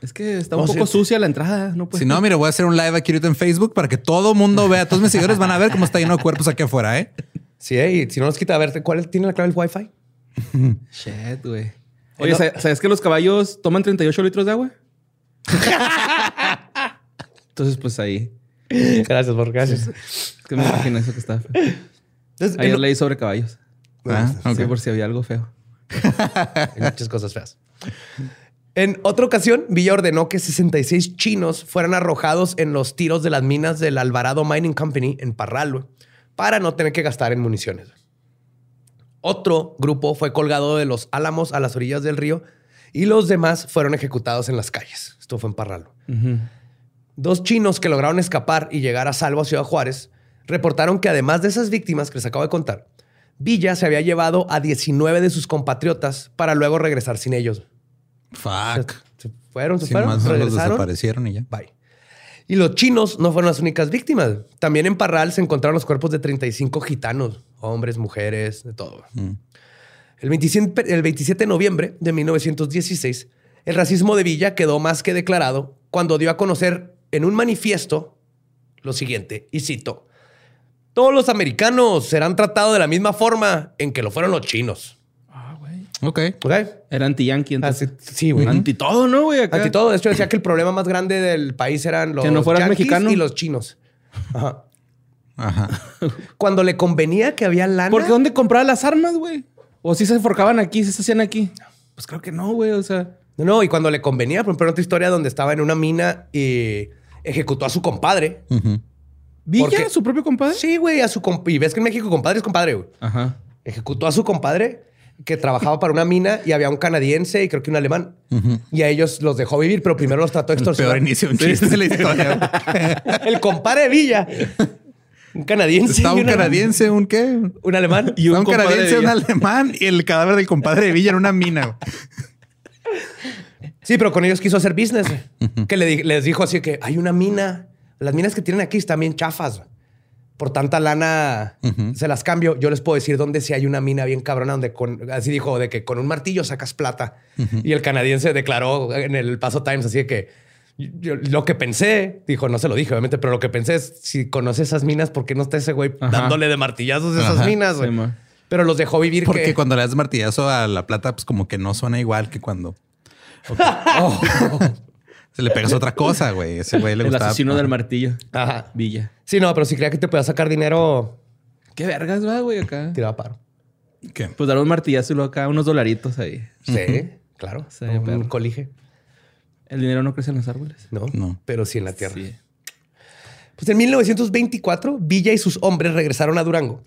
Speaker 3: Es que está un poco
Speaker 2: sí.
Speaker 3: sucia la entrada. No puede.
Speaker 1: Si no, mire, voy a hacer un live aquí ahorita en Facebook para que todo mundo vea. Todos mis seguidores van a ver cómo está lleno de cuerpos aquí afuera, ¿eh?
Speaker 2: Sí, eh, y si no los quita, a ver, ¿cuál tiene la clave del Wi-Fi?
Speaker 3: Shit, güey. Oye, ¿sabes ¿sabes que los caballos toman 38 litros de agua? Entonces, pues ahí.
Speaker 2: Gracias, por gracias.
Speaker 3: Es que me imagino eso que está feo.
Speaker 2: Entonces,
Speaker 3: Ayer
Speaker 2: en-
Speaker 3: leí sobre caballos.
Speaker 1: Ah, ok.
Speaker 3: Sí, por si había algo feo.
Speaker 2: Hay muchas cosas feas. En otra ocasión, Villa ordenó que 66 chinos fueran arrojados en los tiros de las minas del Alvarado Mining Company en Parral, para no tener que gastar en municiones. Otro grupo fue colgado de los álamos a las orillas del río y los demás fueron ejecutados en las calles. Esto fue en Parral. güey. Dos chinos que lograron escapar y llegar a salvo a Ciudad Juárez reportaron que además de esas víctimas que les acabo de contar, Villa se había llevado a 19 de sus compatriotas para luego regresar sin ellos.
Speaker 1: Fuck.
Speaker 2: Se fueron, se fueron,
Speaker 1: más los
Speaker 2: regresaron.
Speaker 1: desaparecieron y ya.
Speaker 2: Bye. Y los chinos no fueron las únicas víctimas. También en Parral se encontraron los cuerpos de 35 gitanos, hombres, mujeres, de todo. El, 27, el 27 de noviembre de 1916, el racismo de Villa quedó más que declarado cuando dio a conocer en un manifiesto lo siguiente, y cito, todos los americanos serán tratados de la misma forma en que lo fueron los chinos.
Speaker 1: Ok.
Speaker 2: ¿Ok?
Speaker 3: Era anti-yankee. entonces.
Speaker 2: Así- sí, güey.
Speaker 3: Anti todo, ¿no, güey? Acá.
Speaker 2: Ante todo, de hecho decía que el problema más grande del país eran los
Speaker 3: Que no fueras
Speaker 2: yanquis
Speaker 3: mexicano.
Speaker 2: y los chinos. Ajá.
Speaker 1: Ajá.
Speaker 2: Cuando le convenía que había lana.
Speaker 3: ¿Por qué dónde compraba las armas, güey? O si se forcaban aquí, si se hacían aquí. Pues creo que no, güey. O sea,
Speaker 2: No, no, y cuando le convenía, por ejemplo, en otra historia donde estaba en una mina y ejecutó a su compadre.
Speaker 3: Villa,
Speaker 2: Porque-
Speaker 3: su propio compadre.
Speaker 2: Sí, güey, a su compadre. Y ves que en México compadre es compadre, güey.
Speaker 3: Ajá.
Speaker 2: Ejecutó a su compadre que trabajaba para una mina y había un canadiense y creo que un alemán. Y a ellos los dejó vivir, pero primero los trató de
Speaker 1: El
Speaker 2: extorsionar.
Speaker 1: peor inicio de un chiste de la historia. <laughs>
Speaker 2: El compadre de Villa. Un canadiense.
Speaker 1: Estaba
Speaker 2: y
Speaker 1: un
Speaker 2: una-
Speaker 1: canadiense, un qué?
Speaker 2: Un alemán. <laughs>
Speaker 3: Y un
Speaker 1: un
Speaker 3: compadre
Speaker 1: canadiense, un
Speaker 3: Villa.
Speaker 1: alemán y el cadáver del compadre de Villa en una mina. güey. <laughs>
Speaker 2: Sí, pero con ellos quiso hacer business. <laughs> Que le les dijo así que hay una mina. Las minas que tienen aquí están bien chafas. Por tanta lana se las cambio. Yo les puedo decir dónde sí hay una mina bien cabrona donde con, así dijo, de que con un martillo sacas plata. Y el canadiense declaró en el Paso Times así de que yo- lo que pensé, dijo, no se lo dije obviamente, pero lo que pensé es si conoce esas minas, ¿por qué no está ese güey
Speaker 3: Ajá.
Speaker 2: dándole de martillazos a esas
Speaker 1: Ajá,
Speaker 2: minas?
Speaker 3: sí,
Speaker 2: pero los dejó vivir
Speaker 1: Porque
Speaker 2: que...
Speaker 1: cuando le das martillazo a la plata, pues como que no suena igual que cuando Oh. se le pegas otra cosa, güey. Ese güey le
Speaker 3: El
Speaker 1: gustaba.
Speaker 3: asesino del martillo.
Speaker 2: Ajá.
Speaker 3: Villa.
Speaker 2: Sí, no, pero si creía que te podía sacar dinero,
Speaker 3: Qué vergas, va, güey, acá.
Speaker 2: tiraba paro.
Speaker 1: ¿Qué?
Speaker 3: Pues dar un martillazo y luego acá unos dolaritos ahí.
Speaker 2: Sí, claro.
Speaker 3: Sí,
Speaker 2: un
Speaker 3: perro.
Speaker 2: colige.
Speaker 3: El dinero no crece en los árboles.
Speaker 2: No,
Speaker 1: No.
Speaker 2: pero sí en la tierra.
Speaker 3: Sí.
Speaker 2: Pues en 1924, Villa y sus hombres regresaron a Durango.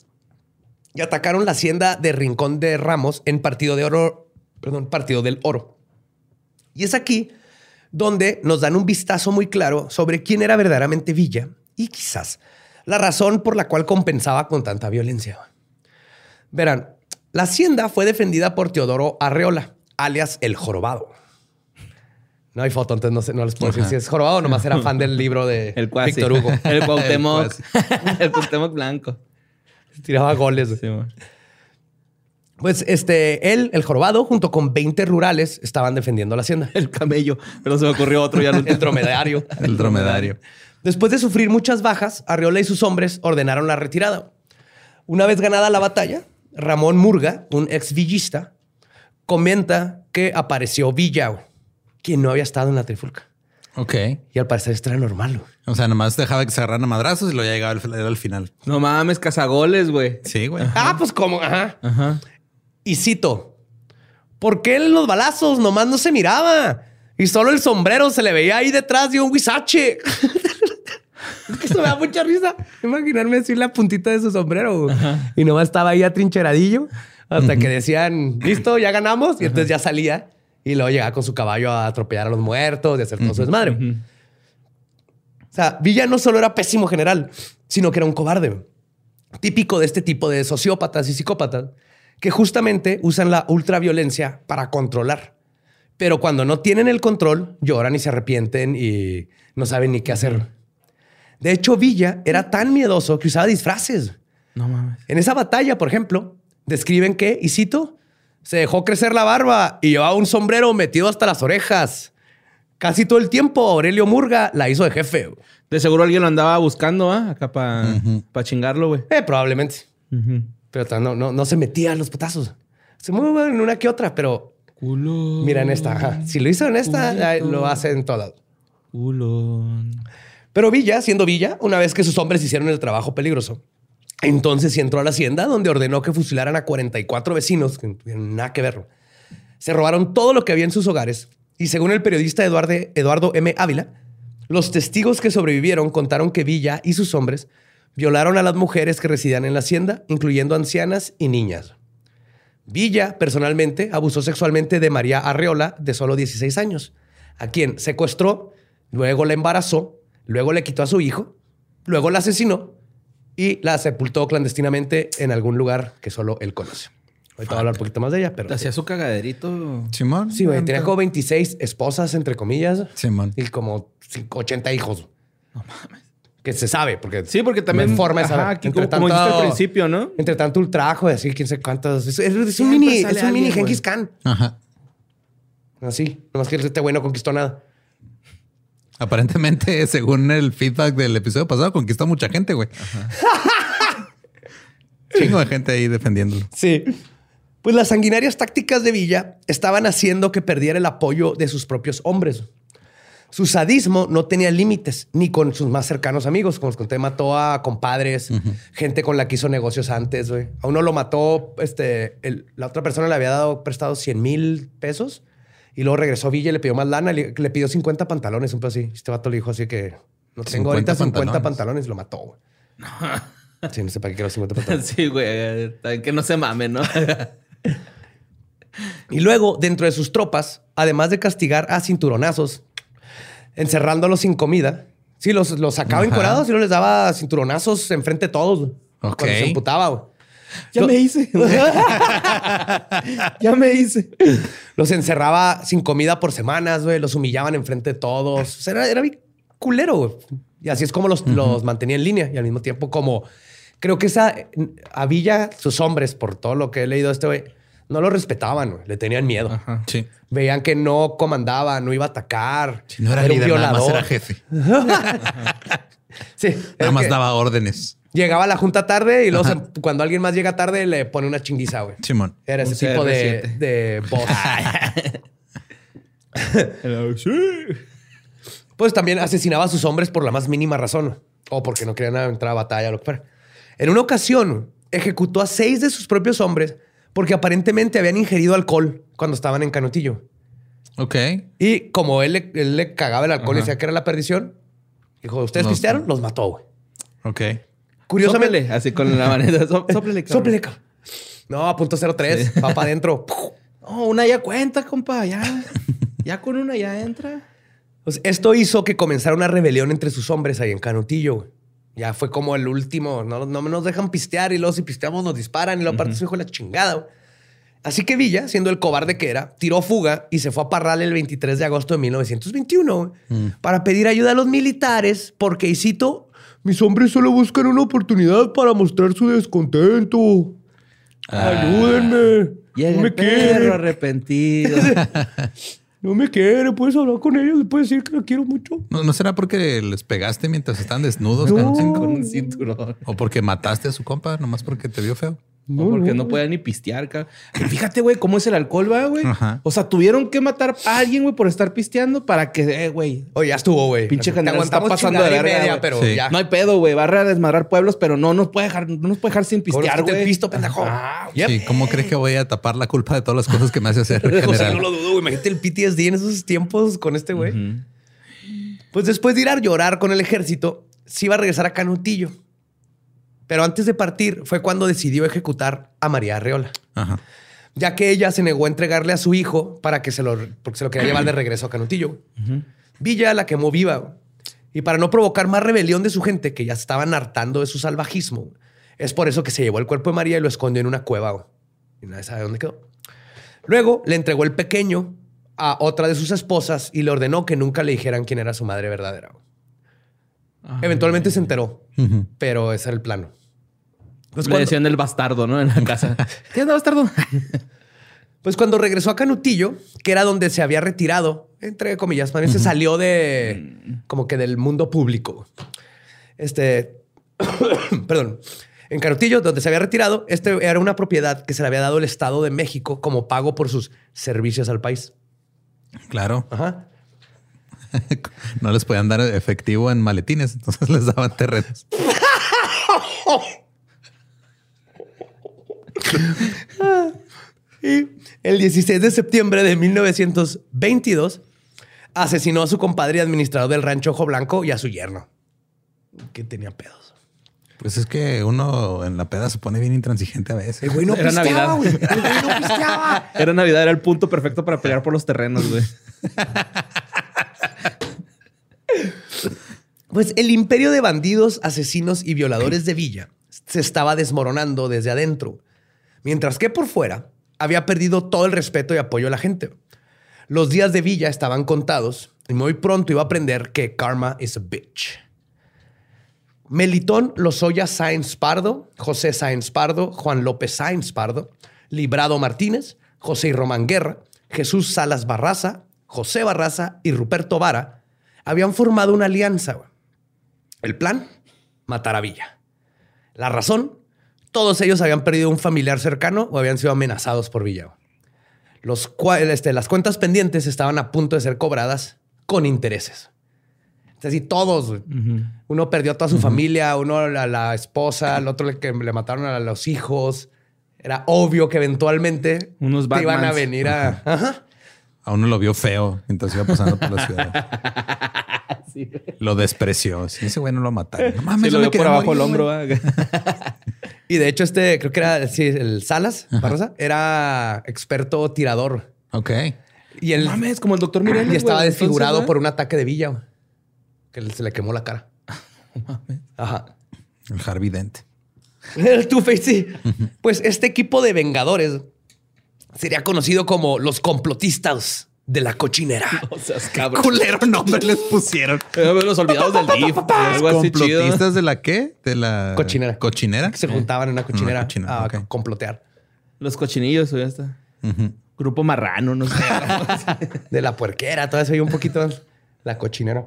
Speaker 2: y atacaron la hacienda de Rincón de Ramos en Partido de Oro, perdón, Partido del Oro. Y es aquí donde nos dan un vistazo muy claro sobre quién era verdaderamente Villa y quizás la razón por la cual compensaba con tanta violencia. Verán, la hacienda fue defendida por Teodoro Arreola, alias el Jorobado. No hay foto, entonces no, sé, no les puedo decir si es Jorobado, nomás era fan del libro de
Speaker 3: El cuasi.
Speaker 2: Víctor Hugo.
Speaker 3: El Cuauhtémoc. <laughs> el Cuauhtémoc blanco.
Speaker 2: Tiraba goles.
Speaker 3: Sí.
Speaker 2: Pues este, él, el jorobado, junto con 20 rurales, estaban defendiendo la hacienda.
Speaker 3: El camello. Pero se me ocurrió otro ya. <laughs>
Speaker 2: El dromedario.
Speaker 1: El dromedario.
Speaker 2: Después de sufrir muchas bajas, Arriola y sus hombres ordenaron la retirada. Una vez ganada la batalla, Ramón Murga, un ex villista, comenta que apareció Villa, quien no había estado en la trifulca.
Speaker 1: Ok.
Speaker 2: Y al parecer esto era normal.
Speaker 1: O sea, nomás dejaba que se agarraran a madrazos y ya llegaba al, era al final.
Speaker 3: No mames, cazagoles, güey.
Speaker 1: Sí, güey.
Speaker 2: Ah, pues como, ajá.
Speaker 3: Ajá.
Speaker 2: Y cito, ¿por qué en los balazos nomás no se miraba? Y solo el sombrero se le veía ahí detrás de un huizache. es <laughs> que eso me da mucha risa. Imaginarme decir la puntita de su sombrero. güey. Y nomás estaba ahí atrincheradillo hasta que decían, listo, ya ganamos. Y entonces ya salía y luego llegaba con su caballo a atropellar a los muertos y hacer todo su desmadre. O sea, Villa no solo era pésimo general, sino que era un cobarde. Típico de este tipo de sociópatas y psicópatas que justamente usan la ultraviolencia para controlar. Pero cuando no tienen el control, lloran y se arrepienten y no saben ni qué hacer. De hecho, Villa era tan miedoso que usaba disfraces.
Speaker 3: No mames.
Speaker 2: En esa batalla, por ejemplo, describen que, y cito, se dejó crecer la barba y llevaba un sombrero metido hasta las orejas. Casi todo el tiempo Aurelio Murga la hizo de jefe.
Speaker 3: De seguro alguien lo andaba buscando, ¿ah? Acá para chingarlo, güey.
Speaker 2: Eh, probablemente. Pero no, no, no se metía a los putazos. Se mueve en una que otra, pero
Speaker 3: Culo.
Speaker 2: mira en esta. ajá. Si lo hizo en esta, lo hace en todas.
Speaker 3: Culón.
Speaker 2: Pero Villa, siendo Villa, una vez que sus hombres hicieron el trabajo peligroso, entonces entró a la hacienda donde ordenó que fusilaran a 44 vecinos, que no tuvieron nada que ver. Se robaron todo lo que había en sus hogares y según el periodista Eduardo, Eduardo M. Ávila, los testigos que sobrevivieron contaron que Villa y sus hombres violaron a las mujeres que residían en la hacienda, incluyendo ancianas y niñas. Villa, personalmente, abusó sexualmente de María Arreola, de solo 16 años, a quien secuestró, luego la embarazó, luego le quitó a su hijo, luego la asesinó y la sepultó clandestinamente en algún lugar que solo él conoce. Ahorita voy a hablar un poquito más de ella, pero...
Speaker 3: Hacía su cagaderito.
Speaker 1: Simón.
Speaker 2: Sí, güey, tenía como 26 esposas, entre comillas,
Speaker 1: Simón.
Speaker 2: y como 5 80 hijos. No mames. Que se sabe, porque...
Speaker 3: Sí, porque también.
Speaker 2: Forma
Speaker 3: aquí
Speaker 2: Entre
Speaker 3: como, como
Speaker 2: tanto-
Speaker 3: dijiste al principio, ¿no?
Speaker 2: Entre tanto ultrajo y así, quién sé cuántas... Es, es- es un mini, es un mini Genghis. Khan.
Speaker 1: Ajá.
Speaker 2: Así. Nomás que este güey no conquistó nada.
Speaker 1: Aparentemente, <laughs> según el feedback del episodio pasado, conquistó mucha gente, güey. Chingo de gente ahí defendiéndolo.
Speaker 2: Sí. Pues las sanguinarias tácticas de Villa estaban haciendo que perdiera el apoyo de sus propios hombres. Su sadismo no tenía límites, ni con sus más cercanos amigos. Como les conté, mató a compadres, gente con la que hizo negocios antes, güey. A uno lo mató, este, el- la otra persona le había dado prestado 100 mil pesos y luego regresó Villa y le pidió más lana, le, le pidió 50 pantalones, un pedo así. Este vato le dijo así que no tengo
Speaker 1: 50
Speaker 2: ahorita 50
Speaker 1: pantalones.
Speaker 2: pantalones, lo mató, güey. <laughs> Sí, no sé para qué quiero 50 pantalones.
Speaker 3: Sí, güey. Que no se mame, ¿no? <laughs>
Speaker 2: Y luego, dentro de sus tropas, además de castigar a cinturonazos, encerrándolos sin comida, sí, los, los sacaba encorados y luego les daba cinturonazos enfrente de todos.
Speaker 1: Ok.
Speaker 2: Cuando se emputaba. güey.
Speaker 3: ya
Speaker 2: Lo-
Speaker 3: me hice. <laughs> ya me hice.
Speaker 2: Los encerraba sin comida por semanas, güey. Los humillaban enfrente de todos. O sea, era, era bien culero, güey. Y así es como los, los mantenía en línea. Y al mismo tiempo, como creo que esa a Villa, sus hombres, por todo lo que he leído de este güey, no lo respetaban, güey. Le tenían miedo.
Speaker 1: Sí.
Speaker 2: Veían que no comandaba, no iba a atacar.
Speaker 1: Si no era,
Speaker 2: un
Speaker 1: líder, nada más
Speaker 2: violador. <laughs> <laughs>
Speaker 1: era jefe.
Speaker 2: Sí.
Speaker 1: Nada más daba órdenes.
Speaker 2: Llegaba a la junta tarde y luego se- cuando alguien más llega tarde le pone una chinguiza, güey.
Speaker 1: Simón.
Speaker 2: Era ese
Speaker 3: Un
Speaker 2: tipo de,
Speaker 3: CR7.
Speaker 2: de boss. <laughs>
Speaker 3: Sí.
Speaker 2: pues también asesinaba a sus hombres por la más mínima razón o porque no querían entrar a batalla o lo que fuera. En una ocasión ejecutó a seis de sus propios hombres porque aparentemente habían ingerido alcohol cuando estaban en Canutillo.
Speaker 1: Ok.
Speaker 2: Y como él le, él le cagaba el alcohol y decía que era la perdición, dijo, ¿ustedes
Speaker 1: Los-
Speaker 2: pistearon? Los mató, güey.
Speaker 1: Ok.
Speaker 2: Curiosamente.
Speaker 3: Sóplele, así con la maneta. <laughs> So- Sóplele. cabrón.
Speaker 2: Sóplele, cabrón. No, punto 03. Va para adentro. <laughs>
Speaker 3: No, una ya cuenta, compa. Ya. ya con una ya entra.
Speaker 2: Pues esto hizo que comenzara una rebelión entre sus hombres ahí en Canutillo. güey. Ya fue como el último. No, no nos dejan pistear y luego si pisteamos nos disparan y luego aparte su hijo de la chingada. Así que Villa, siendo el cobarde que era, tiró fuga y se fue a Parral el 23 de agosto de 1921 güey, para pedir ayuda a los militares porque, y cito, mis hombres solo buscan una oportunidad para mostrar su descontento. Ayúdenme.
Speaker 3: Llega
Speaker 2: no me
Speaker 3: el perro
Speaker 2: quiere.
Speaker 3: arrepentido. <laughs>
Speaker 2: No me quiere. Puedes hablar con ellos. Le puedes decir que la quiero mucho.
Speaker 1: ¿No, no será porque les pegaste mientras estaban desnudos?
Speaker 2: No.
Speaker 1: con un cinturón?
Speaker 3: con un cinturón. <laughs>
Speaker 1: ¿O porque mataste a su compa nomás porque te vio feo?
Speaker 3: No, porque no ni pistear, cabrón. Fíjate, güey, cómo es el alcohol, va, güey.
Speaker 1: Ajá.
Speaker 3: O sea, tuvieron que matar a alguien, güey, por estar pisteando para que, eh, güey.
Speaker 2: Oye, ya estuvo, güey.
Speaker 3: Pinche
Speaker 2: Te
Speaker 3: general está pasando de verga,
Speaker 2: pero
Speaker 1: Sí.
Speaker 2: ya.
Speaker 3: No hay pedo, güey. Va a desmadrar pueblos, pero no nos puede dejar, no nos puede dejar sin pistear,
Speaker 2: sí
Speaker 3: güey.
Speaker 2: pisto, pendejo.
Speaker 3: Ah,
Speaker 2: Yep.
Speaker 1: Sí, ¿cómo crees que voy a tapar la culpa de todas las cosas que me hace hacer <laughs>
Speaker 2: O sea,
Speaker 1: general?
Speaker 2: no lo dudo, güey. Imagínate el PTSD en esos tiempos con este güey. Pues después de ir a llorar con el ejército, se iba a regresar a Canutillo. Pero antes de partir fue cuando decidió ejecutar a María Arreola,
Speaker 1: Ajá.
Speaker 2: ya que ella se negó a entregarle a su hijo para que se lo, porque se lo quería llevar de regreso a Canutillo. Villa la quemó viva. Y para no provocar más rebelión de su gente, que ya estaban hartando de su salvajismo, es por eso que se llevó el cuerpo de María y lo escondió en una cueva. Y nadie sabe dónde quedó. Luego le entregó el pequeño a otra de sus esposas y le ordenó que nunca le dijeran quién era su madre verdadera. Eventualmente se enteró, pero ese era el plano. Pues
Speaker 3: Le
Speaker 2: cuando,
Speaker 3: decían el bastardo, ¿no? En la casa. <laughs> ¿Qué onda, bastardo?
Speaker 2: pues cuando regresó a Canutillo, que era donde se había retirado, entre comillas, más bien se salió de como que del mundo público. Este, <coughs> perdón, en Canutillo, donde se había retirado, este era una propiedad que se le había dado el Estado de México como pago por sus servicios al país.
Speaker 1: Claro.
Speaker 2: Ajá. <laughs>
Speaker 1: No les podían dar efectivo en maletines, entonces les daban terrenos. <laughs> <laughs>
Speaker 2: Y el 16 de septiembre de 1922 asesinó a su compadre y administrador del rancho Ojo Blanco y a su yerno, que tenía pedos.
Speaker 1: Pues es que uno en la peda se pone bien intransigente a veces.
Speaker 2: El güey no
Speaker 3: Era
Speaker 2: pisteaba,
Speaker 3: Navidad.
Speaker 2: güey. El güey no pisteaba. <laughs>
Speaker 3: Era Navidad, era el punto perfecto para pelear por los terrenos, güey. <laughs>
Speaker 2: Pues el imperio de bandidos, asesinos y violadores de Villa se estaba desmoronando desde adentro, mientras que por fuera había perdido todo el respeto y apoyo de la gente. Los días de Villa estaban contados y muy pronto iba a aprender que karma is a bitch. Melitón Lozoya Sáenz Pardo, José Sáenz Pardo, Juan López Sáenz Pardo, Librado Martínez, José y Román Guerra, Jesús Salas Barraza, José Barraza y Ruperto Vara habían formado una alianza. El plan, matar a Villa. La razón, todos ellos habían perdido un familiar cercano o habían sido amenazados por Villa. güey. Los, este, las cuentas pendientes estaban a punto de ser cobradas con intereses. Es decir, todos. Uno perdió a toda su familia, uno a la, la esposa, el otro le, que le mataron a los hijos. Era obvio que eventualmente
Speaker 3: Unos
Speaker 2: te iban a venir a... Ajá.
Speaker 1: A uno lo vio feo mientras iba pasando por la <laughs> ciudad. Lo despreció. Sí, ese güey no lo mataron. No mames,
Speaker 3: lo
Speaker 1: me
Speaker 3: dio por abajo el hombro.
Speaker 2: Y de hecho, este, creo que era sí, el Salas Barraza, era experto tirador.
Speaker 1: Ok.
Speaker 2: Y él
Speaker 3: No mames, como el doctor Mireles,
Speaker 2: y estaba
Speaker 3: güey.
Speaker 2: desfigurado
Speaker 3: Entonces,
Speaker 2: por un ataque de Villa, que se le quemó la cara. <laughs> Ajá.
Speaker 1: El Harvey Dent. <laughs>
Speaker 2: El Two-Face, sí. Pues este equipo de vengadores sería conocido como los complotistas de la cochinera.
Speaker 3: O sea, es cabrón.
Speaker 1: Culero nombre les pusieron. <laughs>
Speaker 3: Eh, Los olvidados del DIF. Algo así chido.
Speaker 1: ¿Complotistas de la qué? De la
Speaker 2: Cochinera.
Speaker 1: ¿Cochinera?
Speaker 2: Que se juntaban en una cochinera,
Speaker 1: Una cochinera,
Speaker 2: a
Speaker 1: ok.
Speaker 2: complotear.
Speaker 3: Los cochinillos, güey, ya está.
Speaker 1: Ujú.
Speaker 3: Grupo marrano, no sé. <laughs>
Speaker 2: De la puerquera, todo eso y un poquito la cochinera.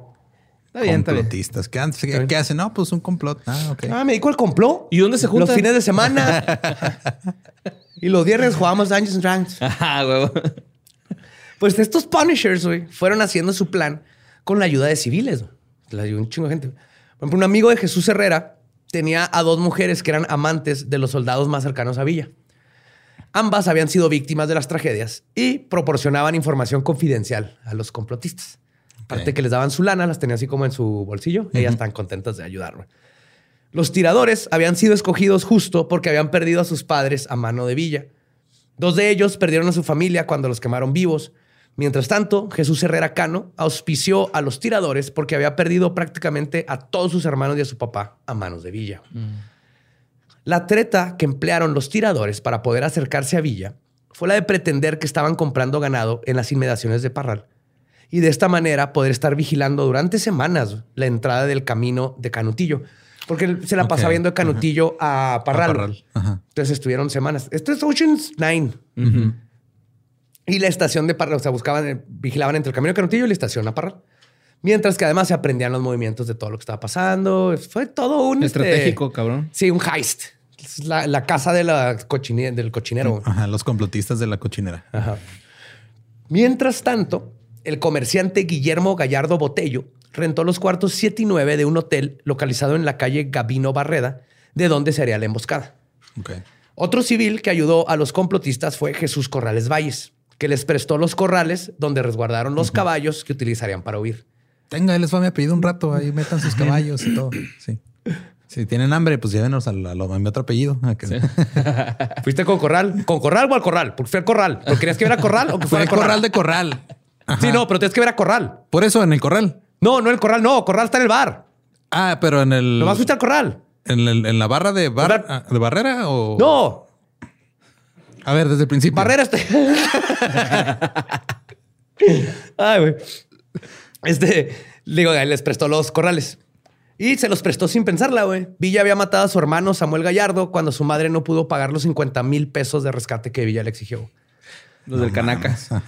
Speaker 3: Está bien, está bien.
Speaker 1: Complotistas. ¿Qué, han- qué- qué hacen? No, pues un complot. Ah, ok.
Speaker 2: Ah, me dedico al complot.
Speaker 3: ¿Y dónde se juntan?
Speaker 2: Los fines de semana. <laughs> y los viernes jugábamos Dungeons and Dragons.
Speaker 3: Ajá, güey.
Speaker 2: Pues estos Punishers, güey, fueron haciendo su plan con la ayuda de civiles. ayudó un chingo de gente. Por ejemplo, un amigo de Jesús Herrera tenía a dos mujeres que eran amantes de los soldados más cercanos a Villa. Ambas habían sido víctimas de las tragedias y proporcionaban información confidencial a los complotistas. Aparte que les daban su lana, las tenía así como en su bolsillo. Ellas están contentas de ayudarme. Los tiradores habían sido escogidos justo porque habían perdido a sus padres a mano de Villa. Dos de ellos perdieron a su familia cuando los quemaron vivos. Mientras tanto, Jesús Herrera Cano auspició a los tiradores porque había perdido prácticamente a todos sus hermanos y a su papá a manos de Villa. La treta que emplearon los tiradores para poder acercarse a Villa fue la de pretender que estaban comprando ganado en las inmediaciones de Parral y de esta manera poder estar vigilando durante semanas la entrada del camino de Canutillo. Porque él se la pasaba viendo de Canutillo a Parral.
Speaker 1: A Parral. Ajá.
Speaker 2: Entonces estuvieron semanas. Esto es Ocean's Nine. Y la estación de Parral, o sea, buscaban, eh, vigilaban entre el camino de Canutillo y la estación a Parral. Mientras que además se aprendían los movimientos de todo lo que estaba pasando. Fue todo un... este,
Speaker 3: Estratégico, cabrón.
Speaker 2: sí, un heist. La, la casa de la cochine- del cochinero.
Speaker 1: Ajá, los complotistas de la cochinera.
Speaker 2: Ajá. Mientras tanto, el comerciante Guillermo Gallardo Botello rentó los cuartos 7 y 9 de un hotel localizado en la calle Gabino Barreda, de donde se haría la emboscada.
Speaker 1: Ok.
Speaker 2: Otro civil que ayudó a los complotistas fue Jesús Corrales Valles, que les prestó los corrales donde resguardaron los caballos que utilizarían para huir.
Speaker 1: Tenga, les va mi apellido un rato. Ahí metan sus caballos y todo. Sí. Si tienen hambre, pues llévenos a, lo- a mi otro apellido. A que- <laughs>
Speaker 2: ¿Fuiste con corral? ¿Con corral o al corral? Porque fui al corral. ¿Pero querías que viera corral o que
Speaker 1: Fue
Speaker 2: fuera
Speaker 1: el
Speaker 2: al corral?
Speaker 1: corral de corral.
Speaker 2: Sí, no, pero tienes que ver a corral.
Speaker 1: Por eso, en el corral.
Speaker 2: No, no el corral, no. Corral está en el bar.
Speaker 1: Ah, pero en el.
Speaker 2: Nomás fuiste al corral.
Speaker 1: En, el- en la barra de, bar- ah, de barrera o.
Speaker 2: No,
Speaker 1: A ver, desde el principio.
Speaker 2: Barrera está. <laughs> Ay, güey. Este, le digo, les prestó los corrales. Y se los prestó sin pensarla, güey. Villa había matado a su hermano Samuel Gallardo cuando su madre no pudo pagar los 50 mil pesos de rescate que Villa le exigió.
Speaker 3: Los del Canacas. <laughs>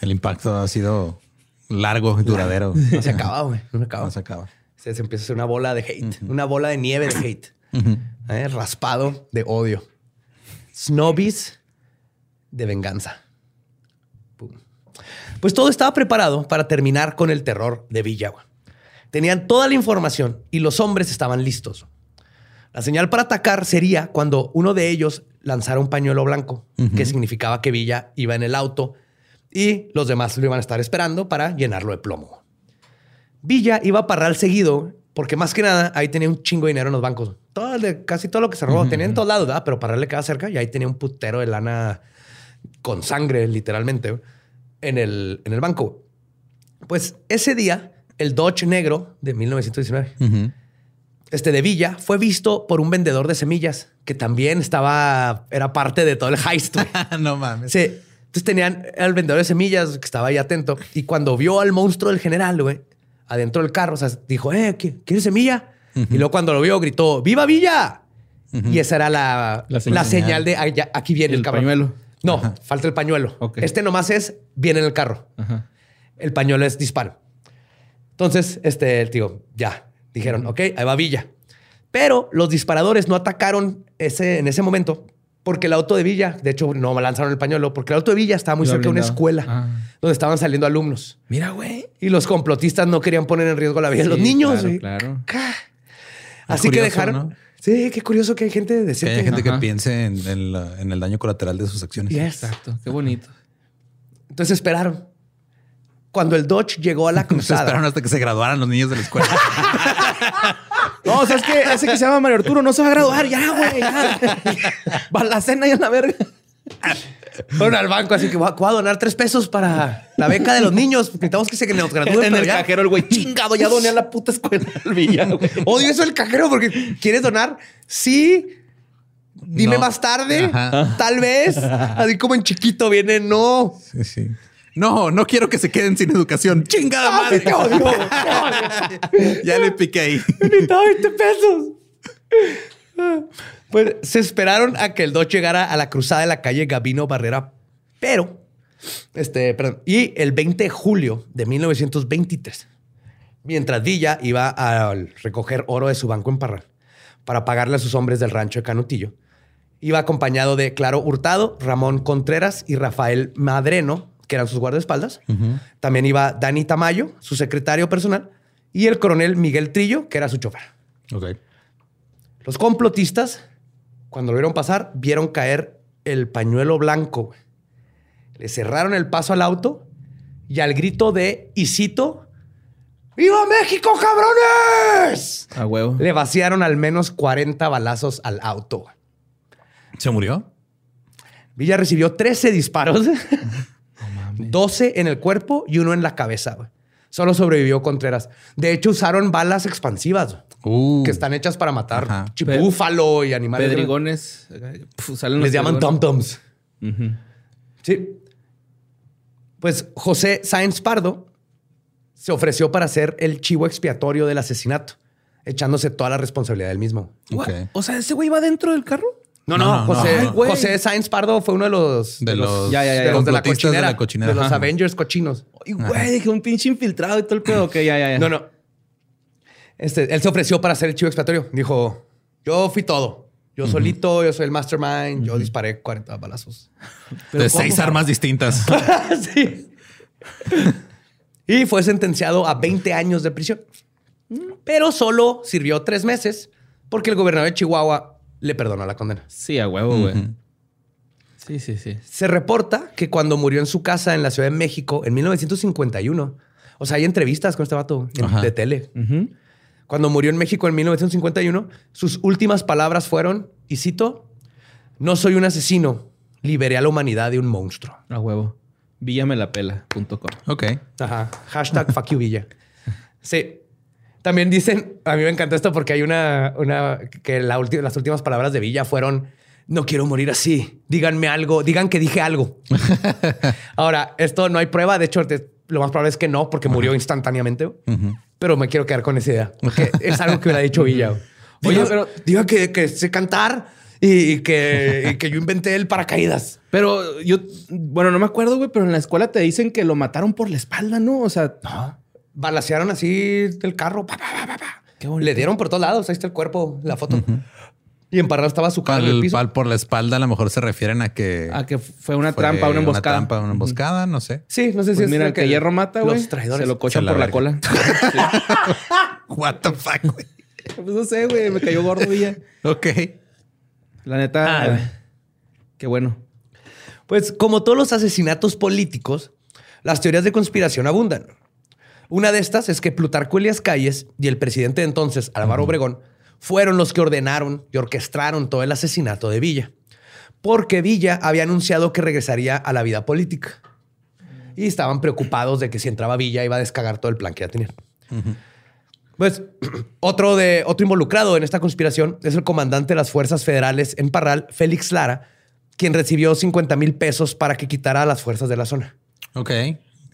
Speaker 1: El impacto ha sido largo y duradero.
Speaker 2: No se acaba, güey. No se acaba.
Speaker 1: No se acaba.
Speaker 2: Se, empieza a hacer una bola de hate. Una bola de nieve de hate. Eh, Raspado de odio. Snobbies de venganza. Pum. Pues todo estaba preparado para terminar con el terror de Villa. güey. Tenían toda la información y los hombres estaban listos. La señal para atacar sería cuando uno de ellos lanzara un pañuelo blanco, que significaba que Villa iba en el auto y los demás lo iban a estar esperando para llenarlo de plomo. Villa iba a Parral seguido porque más que nada ahí tenía un chingo de dinero en los bancos. Todo de- casi todo lo que se robó tenía en todos lados, ¿verdad? pero Parral le quedaba cerca y ahí tenía un putero de lana con sangre, literalmente, en el, en el banco. Pues ese día, el Dodge negro de 1919,
Speaker 1: Ujú.
Speaker 2: este de Villa, fue visto por un vendedor de semillas que también estaba, era parte de todo el heist. <laughs>
Speaker 1: no mames.
Speaker 2: Sí. Entonces tenían al vendedor de semillas que estaba ahí atento y cuando vio al monstruo del general, güey, adentro del carro, o sea, dijo, eh, ¿qui- ¿quieres semilla? Y luego cuando lo vio, gritó, ¡Viva Villa! Y esa era la,
Speaker 3: La
Speaker 2: la
Speaker 3: señal.
Speaker 2: de "Ay, ya, aquí viene el,
Speaker 3: El
Speaker 2: cabrón".
Speaker 3: pañuelo.
Speaker 2: No, falta el pañuelo. Este nomás es, viene en el carro.
Speaker 3: Ajá.
Speaker 2: El pañuelo es disparo. Entonces, este, digo, ya, dijeron, ok, ahí va Villa. Pero los disparadores no atacaron ese, en ese momento porque el auto de Villa, de hecho, no me lanzaron el pañuelo porque el auto de Villa estaba muy cerca de una escuela
Speaker 3: Ah.
Speaker 2: donde estaban saliendo alumnos.
Speaker 3: Mira, güey.
Speaker 2: Y los complotistas no querían poner en riesgo la vida de los niños.
Speaker 3: claro,
Speaker 2: güey.
Speaker 3: claro.
Speaker 2: Así que dejaron.
Speaker 1: ¿no?
Speaker 2: Sí, qué curioso que hay gente
Speaker 1: Que
Speaker 2: decente.
Speaker 1: hay gente que piense en, en la- en el daño colateral de sus acciones.
Speaker 2: Yes.
Speaker 3: Exacto. Qué bonito.
Speaker 2: Entonces esperaron. Cuando el Dodge llegó a la <laughs>
Speaker 1: Se
Speaker 2: cruzada.
Speaker 1: esperaron hasta que se graduaran los niños de la escuela. <laughs>
Speaker 3: No, ¿sabes qué? Ese que se llama Mario Arturo no se va a graduar ya, güey. Ya. <laughs> Va a la cena y a la verga.
Speaker 2: Fueron al banco, así que voy a, voy a donar tres pesos para la beca de los niños. porque Necesitamos que se nos gradúen. <laughs>
Speaker 3: en el
Speaker 2: ya.
Speaker 3: cajero el güey chingado ya doné a la puta escuela <laughs> del Villa, güey.
Speaker 2: Odio eso del cajero porque quieres donar. Sí. Dime
Speaker 1: No.
Speaker 2: más tarde.
Speaker 1: Ajá.
Speaker 2: Tal vez. Así como en chiquito viene. No.
Speaker 1: Sí, sí. No, no quiero que se queden sin educación. Chingada
Speaker 2: Ah,
Speaker 1: madre.
Speaker 2: te odio, te odio. <laughs>
Speaker 1: ya le piqué ahí. <laughs>
Speaker 2: Necesitaba 20 pesos. Pues se esperaron a que el Dodge llegara a la cruzada de la calle Gabino Barrera, pero, este, perdón, y el 20 de julio de 1923, mientras Villa iba a recoger oro de su banco en Parral para pagarle a sus hombres del rancho de Canutillo, iba acompañado de Claro Hurtado, Ramón Contreras y Rafael Madreno, que eran sus guardaespaldas. También iba Dani Tamayo, su secretario personal, y el coronel Miguel Trillo, que era su chofer. Los complotistas, cuando lo vieron pasar, vieron caer el pañuelo blanco. Le cerraron el paso al auto y al grito de, y cito, ¡Viva México, cabrones!
Speaker 3: A huevo.
Speaker 2: Le vaciaron al menos 40 balazos al auto.
Speaker 1: ¿Se murió?
Speaker 2: Villa recibió 13 disparos, <laughs> 12 en el cuerpo y uno en la cabeza. güey. Solo sobrevivió Contreras. De hecho, usaron balas expansivas
Speaker 1: Uh.
Speaker 2: que están hechas para matar chipúfalo y animales.
Speaker 3: Pedrigones. pf, salen
Speaker 2: Les llaman tom-toms. Sí. Pues José Sáenz Pardo se ofreció para ser el chivo expiatorio del asesinato, echándose toda la responsabilidad del mismo.
Speaker 1: Ok.
Speaker 3: O sea, ese güey va dentro del carro.
Speaker 2: No,
Speaker 1: No,
Speaker 2: no,
Speaker 1: no,
Speaker 2: José,
Speaker 1: no,
Speaker 2: Sáenz Pardo fue uno de los
Speaker 1: De los,
Speaker 3: Ya, ya, ya,
Speaker 2: de los de la cochinera,
Speaker 1: de la cochinera.
Speaker 2: de los
Speaker 1: Ajá.
Speaker 2: Avengers cochinos.
Speaker 3: Y güey, dije un pinche infiltrado y todo el pedo. Ya, ya, ya.
Speaker 2: No, no. Este, él se ofreció para ser el chivo expiatorio. Dijo, yo fui todo. Yo solito, yo soy el mastermind, yo disparé 40 balazos. <laughs>
Speaker 1: De seis armas distintas. <laughs>
Speaker 2: sí. Y fue sentenciado a 20 años de prisión. Pero solo sirvió tres meses porque el gobernador de Chihuahua le perdonó la condena.
Speaker 3: Sí, a huevo, güey. Sí, sí, sí.
Speaker 2: Se reporta que cuando murió en su casa en la Ciudad de México en 1951, o sea, hay entrevistas con este vato en- de tele. Cuando murió en México en 1951, sus últimas palabras fueron, y cito, no soy un asesino, liberé a la humanidad de un monstruo.
Speaker 3: A huevo. Villamelapela.com.
Speaker 1: Ok.
Speaker 2: Ajá. Hashtag fuck you, Villa. <laughs> Sí. También dicen, a mí me encantó esto porque hay una, una que la ulti- las últimas palabras de Villa fueron, no quiero morir así, díganme algo, digan que dije algo. <laughs> Ahora, esto no hay prueba, de hecho, lo más probable es que no, porque murió instantáneamente, pero me quiero quedar con esa idea, porque es algo que hubiera dicho Villa. <laughs> Oye,
Speaker 3: Diga-
Speaker 2: pero diga que, que sé cantar y que, y que yo inventé el paracaídas.
Speaker 3: Pero yo, bueno, no me acuerdo, güey, pero en la escuela te dicen que lo mataron por la espalda, ¿no? O sea,
Speaker 2: Balacearon así del carro. pa, pa, pa, pa, pa.
Speaker 3: Qué.
Speaker 2: Le dieron por todos lados. Ahí está el cuerpo, la foto. Y emparrado estaba su cara en el
Speaker 1: Pal,
Speaker 2: piso.
Speaker 1: pal por la espalda, a lo mejor se refieren a que.
Speaker 3: a que fue una
Speaker 1: fue
Speaker 3: trampa, una emboscada.
Speaker 1: Una trampa, una emboscada, no sé.
Speaker 2: Sí, no sé si
Speaker 3: Pues
Speaker 2: es
Speaker 3: mira,
Speaker 2: lo
Speaker 3: que hierro mata, güey.
Speaker 2: Los traidores.
Speaker 3: Se lo cochan
Speaker 1: la
Speaker 3: por la cola. <laughs>
Speaker 1: What the fuck, güey.
Speaker 3: pues no sé, güey. Me cayó gordo, Villa.
Speaker 1: Ok.
Speaker 3: La neta,
Speaker 2: Ah.
Speaker 3: qué bueno.
Speaker 2: Pues como todos los asesinatos políticos, las teorías de conspiración abundan. Una de estas es que Plutarco Elias Calles y el presidente de entonces, Álvaro Obregón, fueron los que ordenaron y orquestaron todo el asesinato de Villa. Porque Villa había anunciado que regresaría a la vida política. Y estaban preocupados de que si entraba Villa iba a descagar todo el plan que ya tenían. Pues <clears throat> otro, de, otro involucrado en esta conspiración es el comandante de las fuerzas federales en Parral, Félix Lara, quien recibió 50 mil pesos para que quitara a las fuerzas de la zona.
Speaker 1: Ok.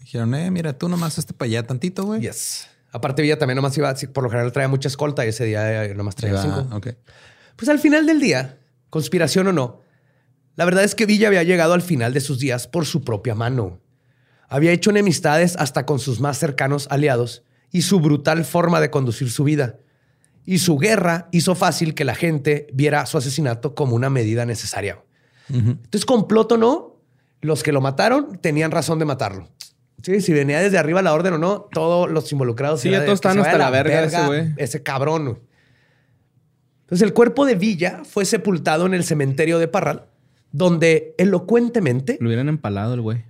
Speaker 1: Dijeron, eh, mira, tú nomás este para allá tantito, güey.
Speaker 2: Yes. Aparte, Villa también nomás iba, por lo general traía mucha escolta y ese día eh, nomás traía cinco.
Speaker 1: Ok.
Speaker 2: Pues al final del día, conspiración o no, la verdad es que Villa había llegado al final de sus días por su propia mano. Había hecho enemistades hasta con sus más cercanos aliados y su brutal forma de conducir su vida. Y su guerra hizo fácil que la gente viera su asesinato como una medida necesaria. Entonces, complot o no, los que lo mataron tenían razón de matarlo. Sí, si venía desde arriba la orden o no, todos los involucrados.
Speaker 3: Sí, ya todos estaban hasta la verga ese güey.
Speaker 2: Ese cabrón. güey. Entonces, el cuerpo de Villa fue sepultado en el cementerio de Parral, donde elocuentemente
Speaker 3: Lo hubieran empalado el güey.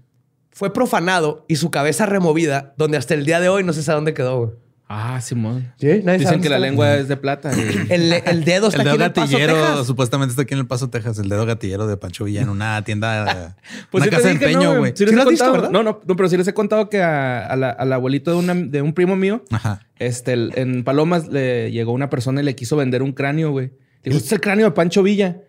Speaker 2: fue profanado y su cabeza removida, donde hasta el día de hoy no se sabe dónde quedó. güey.
Speaker 3: Ah, Simón.
Speaker 2: Sí,
Speaker 3: Dicen que la lengua es de plata. y- <clears throat>
Speaker 2: El, el dedo está
Speaker 1: El
Speaker 2: aquí
Speaker 1: dedo
Speaker 2: en el Paso,
Speaker 1: gatillero, supuestamente está aquí en el Paso, Texas. El dedo gatillero de Pancho Villa en una tienda, <laughs>
Speaker 3: Pues
Speaker 1: una
Speaker 3: sí
Speaker 1: casa de empeño,
Speaker 3: ¿no,
Speaker 1: güey.
Speaker 3: Sí, les
Speaker 2: ¿Sí
Speaker 3: he
Speaker 2: lo has visto, verdad?
Speaker 3: No, no, no, pero sí les he contado que a- a la- al abuelito de, una- de un primo mío,
Speaker 1: Ajá.
Speaker 3: este, el- en Palomas le llegó una persona y le quiso vender un cráneo, güey. Dijo, este es el cráneo de Pancho Villa.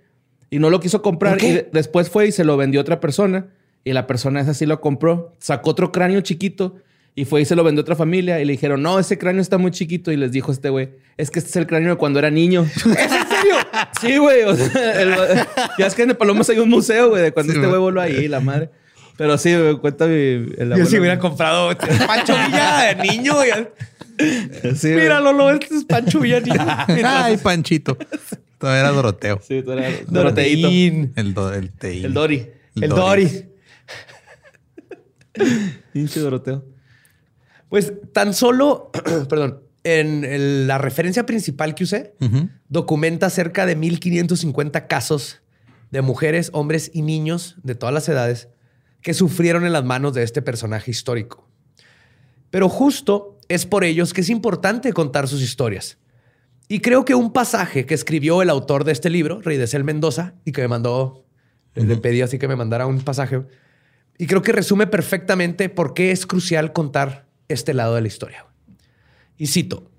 Speaker 3: Y no lo quiso comprar. Y de- después fue y se lo vendió a otra persona. Y la persona esa sí lo compró. Sacó otro cráneo chiquito y fue y se lo vendió a otra familia. Y le dijeron, no, ese cráneo está muy chiquito. Y les dijo este güey, es que este es el cráneo de cuando era niño. <laughs> ¿Es en serio? sí, güey. O sea, el- ya es que en Palomas hay un museo, güey, de cuando
Speaker 1: Sí,
Speaker 3: este
Speaker 1: güey.
Speaker 3: voló ahí, la madre. Pero sí, güey, cuenta mi... el
Speaker 2: Yo si hubiera comprado Pancho Villa de niño.
Speaker 3: Sí, güey.
Speaker 2: Mira, Lolo, este es Pancho Villa niño. <laughs>
Speaker 1: Ay, Panchito. Todavía era Doroteo.
Speaker 3: Sí, Doroteíto.
Speaker 2: Doroteín.
Speaker 1: El, do, el teín.
Speaker 3: El Dori.
Speaker 2: El Dory. <laughs>
Speaker 3: Pinche Doroteo.
Speaker 2: Pues tan solo, <clears throat> perdón, en el- la referencia principal que usé, documenta cerca de 1550 casos de mujeres, hombres y niños de todas las edades que sufrieron en las manos de este personaje histórico. Pero justo es por ellos que es importante contar sus historias. Y creo que un pasaje que escribió el autor de este libro, Rey de Cel Mendoza, y que me mandó, le pedí así que me mandara un pasaje, y creo que resume perfectamente por qué es crucial contar este lado de la historia. Y cito,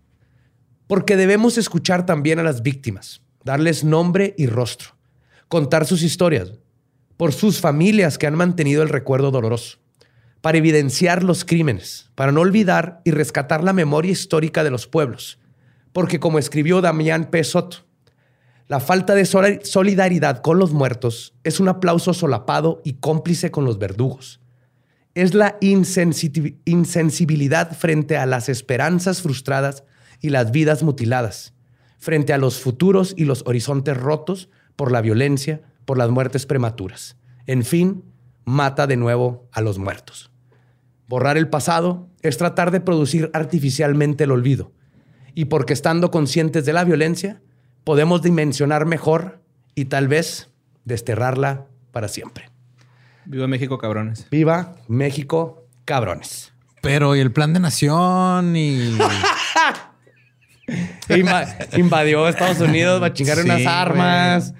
Speaker 2: porque debemos escuchar también a las víctimas, darles nombre y rostro, contar sus historias, por sus familias que han mantenido el recuerdo doloroso, para evidenciar los crímenes, para no olvidar y rescatar la memoria histórica de los pueblos. Porque como escribió Damián P. Soto, la falta de soli- solidaridad con los muertos es un aplauso solapado y cómplice con los verdugos. Es la insensibilidad frente a las esperanzas frustradas y las vidas mutiladas, frente a los futuros y los horizontes rotos por la violencia, por las muertes prematuras. En fin, mata de nuevo a los muertos. Borrar el pasado es tratar de producir artificialmente el olvido. Y porque estando conscientes de la violencia, podemos dimensionar mejor y tal vez desterrarla para siempre.
Speaker 3: Viva México, cabrones.
Speaker 2: Viva México, cabrones.
Speaker 1: Pero y el plan de nación y <laughs>
Speaker 2: Inva- invadió Estados Unidos, va a chingar
Speaker 1: Sí,
Speaker 2: unas armas.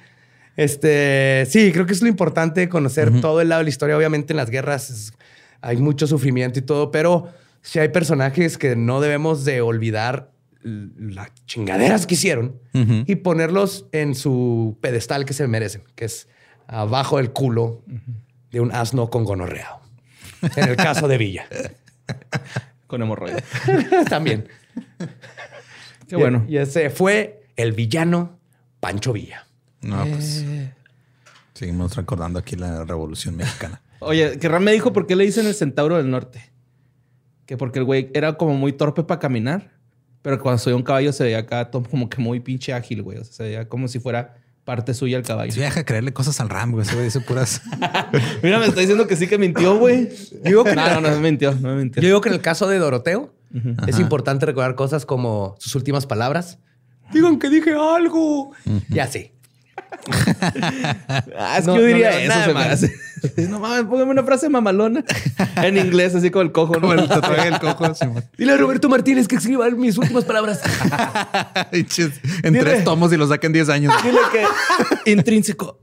Speaker 2: Este, sí, creo que es lo importante conocer todo el lado de la historia. Obviamente en las guerras es- hay mucho sufrimiento y todo, pero sí hay personajes que no debemos de olvidar las chingaderas que hicieron y ponerlos en su pedestal que se merecen, que es abajo del culo de un asno con gonorrea. En el caso de Villa.
Speaker 3: Con hemorroides. <laughs>
Speaker 2: También.
Speaker 3: Qué bueno.
Speaker 2: Y ese fue el villano Pancho Villa.
Speaker 1: no, pues seguimos recordando aquí la Revolución Mexicana.
Speaker 3: Oye, que Ram me dijo por qué le dicen el centauro del norte. Que porque el güey era como muy torpe para caminar, pero cuando subía un caballo se veía acá como que muy pinche ágil, güey. O sea, se veía como si fuera parte suya el caballo.
Speaker 1: Sí, deja de creerle cosas al Ram, güey. Ese güey dice puras. <laughs>
Speaker 3: Mira, me está diciendo que sí que mintió, güey. Digo que no, no, no me mintió, no me mintió.
Speaker 2: Yo digo que en el caso de Doroteo es importante recordar cosas como sus últimas palabras. Digan que dije algo. Y así. <laughs>
Speaker 3: Ah, es
Speaker 2: No,
Speaker 3: que yo diría eso,
Speaker 2: nada
Speaker 3: se me hace. <laughs> No mames, póngame una frase mamalona. en inglés, así como el cojo, ¿no?
Speaker 1: Como el tatuaje del cojo. <laughs> Simón.
Speaker 2: Dile a Roberto Martínez que escriba mis últimas palabras. <laughs>
Speaker 1: En
Speaker 3: Dile.
Speaker 1: tres tomos y lo saquen 10 años.
Speaker 3: Dile que intrínseco.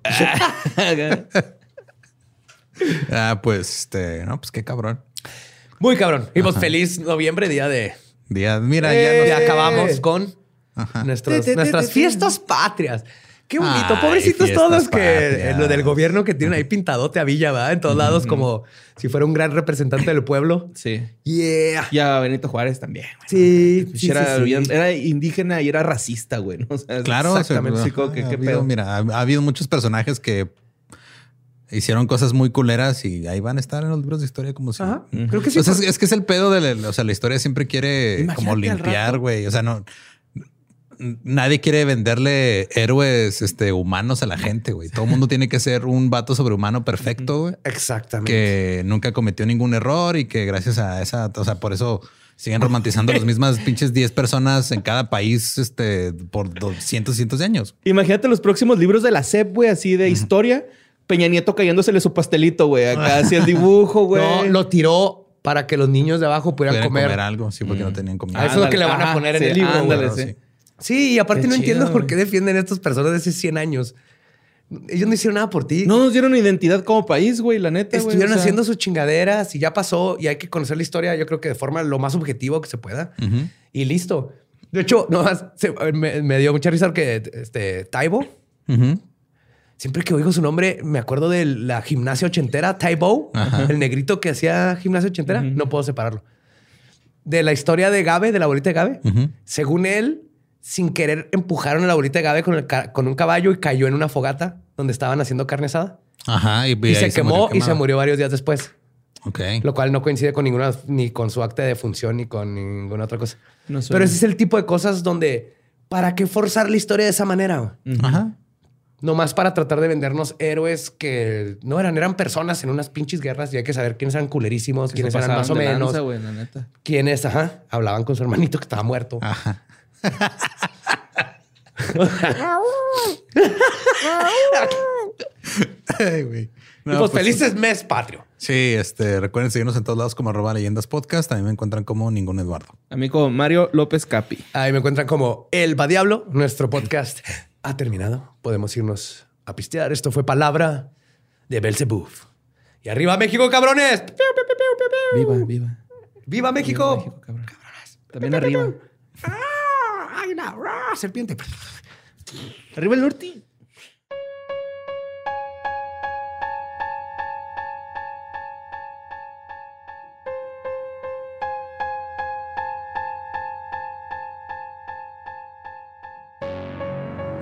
Speaker 1: Ah, pues, este, no, pues qué cabrón.
Speaker 2: Muy cabrón. Y pues feliz noviembre, día de...
Speaker 1: Día, mira,
Speaker 2: Ya
Speaker 1: ya no
Speaker 2: acabamos con nuestros- nuestras fiestas patrias. Qué bonito.
Speaker 1: Ay,
Speaker 2: Pobrecitos todos que
Speaker 1: patrias.
Speaker 2: lo del gobierno que tienen ahí pintadote a Villa, ¿verdad? En todos lados, como si fuera un gran representante del pueblo.
Speaker 3: Sí.
Speaker 2: Yeah.
Speaker 3: Y a Benito Juárez también.
Speaker 2: Sí,
Speaker 3: Pues
Speaker 2: sí,
Speaker 3: era,
Speaker 2: sí,
Speaker 3: indígena y era racista, güey. <laughs> O sea,
Speaker 1: Claro,
Speaker 3: Exactamente.
Speaker 1: se-
Speaker 3: que,
Speaker 1: ha
Speaker 3: ¿qué
Speaker 1: habido,
Speaker 3: pedo?
Speaker 1: Mira, ha, ha habido muchos personajes que hicieron cosas muy culeras y ahí van a estar en los libros de historia como si.
Speaker 2: Ajá. Creo que sí.
Speaker 1: O sea, es, es que es el pedo de la, o sea, la historia siempre quiere
Speaker 3: Imagínate
Speaker 1: como limpiar, güey. O sea, no. Nadie quiere venderle héroes este, humanos a la gente, güey. Todo el mundo tiene que ser un vato sobrehumano perfecto, güey.
Speaker 2: Exactamente.
Speaker 1: Que nunca cometió ningún error y que gracias a esa, o sea, por eso siguen romantizando las mismas <laughs> pinches 10 personas en cada país este, por 200, cientos de años.
Speaker 3: Imagínate los próximos libros de la SEP, güey, así de historia. Peña Nieto cayéndosele su pastelito, güey. Acá hacia el dibujo, güey.
Speaker 2: No, lo tiró para que los niños de abajo pudieran comer.
Speaker 1: comer. algo, sí, porque no tenían comida.
Speaker 2: Ah, eso es lo que le van a poner en el libro,
Speaker 3: Ándale. Sí,
Speaker 2: y aparte
Speaker 3: Qué
Speaker 2: no
Speaker 3: chido,
Speaker 2: entiendo por qué defienden a estas personas de hace 100 años. Ellos no hicieron nada por ti.
Speaker 3: No nos dieron identidad como país, güey, la neta, güey.
Speaker 2: Estuvieron
Speaker 3: o sea,
Speaker 2: haciendo sus chingaderas y ya pasó y hay que conocer la historia, yo creo que de forma lo más objetivo que se pueda. Y listo. De hecho, <laughs> no, se- me, me dio mucha risa que este Taibo, siempre que oigo su nombre, me acuerdo de la gimnasia ochentera, Taibo, el negrito que hacía gimnasia ochentera. No puedo separarlo. De la historia de Gabe, de la abuelita de Gabe. Según él, sin querer empujaron a la abuelita de Gabe con, el ca- con un caballo y cayó en una fogata donde estaban haciendo carne asada.
Speaker 1: Ajá. Y,
Speaker 2: se quemó y se murió varios días después.
Speaker 1: Ok.
Speaker 2: Lo cual no coincide con ninguna, ni con su acta de defunción, ni con ninguna otra cosa.
Speaker 3: No.
Speaker 2: Pero ese es el tipo de cosas donde, ¿para qué forzar la historia de esa manera?
Speaker 1: Ajá.
Speaker 2: Nomás para tratar de vendernos héroes que no eran, eran personas en unas pinches guerras y hay que saber quiénes eran culerísimos, quiénes eran más o menos,
Speaker 3: lanza, neta.
Speaker 2: quiénes, ajá, hablaban con su hermanito que estaba muerto.
Speaker 1: Ajá. Ay, güey. No,
Speaker 2: y pues,
Speaker 1: pues,
Speaker 2: felices mes patrio.
Speaker 1: Sí, este, recuerden seguirnos en todos lados como arroba leyendas podcast. También me encuentran como ningún Eduardo.
Speaker 3: A mí como Mario López Capi.
Speaker 2: Ahí me encuentran como El Va Diablo. Nuestro podcast ha terminado. Podemos irnos a pistear. Esto fue palabra de Belzebub. Y arriba México, cabrones.
Speaker 3: Viva, viva.
Speaker 2: ¡Viva México!
Speaker 3: México, cabrón. También arriba.
Speaker 2: ¡Ah! ¡Ay, una ¡Ah! serpiente!
Speaker 3: Arriba el norte.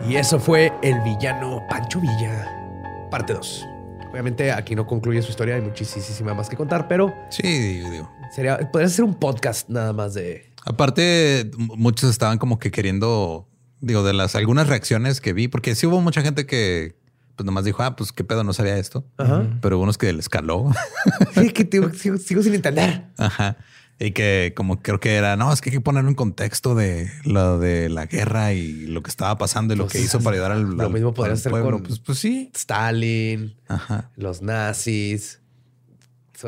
Speaker 2: Y eso fue El Villano Pancho Villa, parte 2. Obviamente aquí no concluye su historia, hay muchísima más que contar, pero
Speaker 1: Sí, digo.
Speaker 2: sería, podría ser un podcast nada más de...
Speaker 1: Aparte, muchos estaban como que queriendo, digo, de las algunas reacciones que vi, porque sí hubo mucha gente que pues nomás dijo, ah, pues qué pedo, no sabía esto.
Speaker 2: Ajá.
Speaker 1: Pero hubo unos que les caló. <laughs>
Speaker 2: Sí, que tío, sigo, sigo sin entender.
Speaker 1: Ajá. Y que como creo que era, no, es que hay que ponerlo en contexto de lo de la guerra y lo que estaba pasando y lo
Speaker 2: Pues,
Speaker 1: que hizo para ayudar al,
Speaker 2: lo
Speaker 1: al-
Speaker 2: mismo podría
Speaker 1: al
Speaker 2: hacer
Speaker 1: pueblo.
Speaker 2: con-
Speaker 1: Pues, pues sí.
Speaker 2: Stalin,
Speaker 1: Ajá.
Speaker 2: los nazis.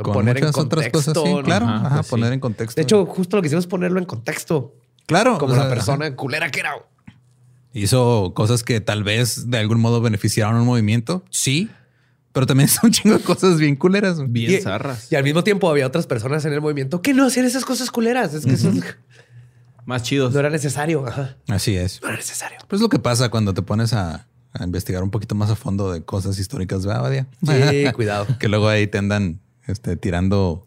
Speaker 1: Con muchas otras cosas, sí,
Speaker 2: ¿no?
Speaker 1: claro.
Speaker 3: Ajá,
Speaker 1: Ajá,
Speaker 3: pues sí.
Speaker 1: poner en contexto.
Speaker 2: De hecho, justo lo que hicimos es ponerlo en contexto.
Speaker 1: claro.
Speaker 2: Como
Speaker 1: o
Speaker 2: la persona culera que era.
Speaker 1: hizo cosas que tal vez de algún modo beneficiaron a un movimiento. Sí. Pero también <laughs> son un chingo de cosas bien culeras.
Speaker 3: Bien
Speaker 2: Y-
Speaker 3: zarras.
Speaker 2: Y al mismo tiempo había otras personas en el movimiento que no hacían esas cosas culeras. Es que eso <laughs>
Speaker 3: Más chidos.
Speaker 2: no era necesario. Ajá.
Speaker 1: Así es.
Speaker 2: No era necesario.
Speaker 1: Pues lo que pasa cuando te pones a, a investigar un poquito más a fondo de cosas históricas, ¿verdad, Badia?
Speaker 2: Sí, <laughs> cuidado.
Speaker 1: que luego ahí te andan este, tirando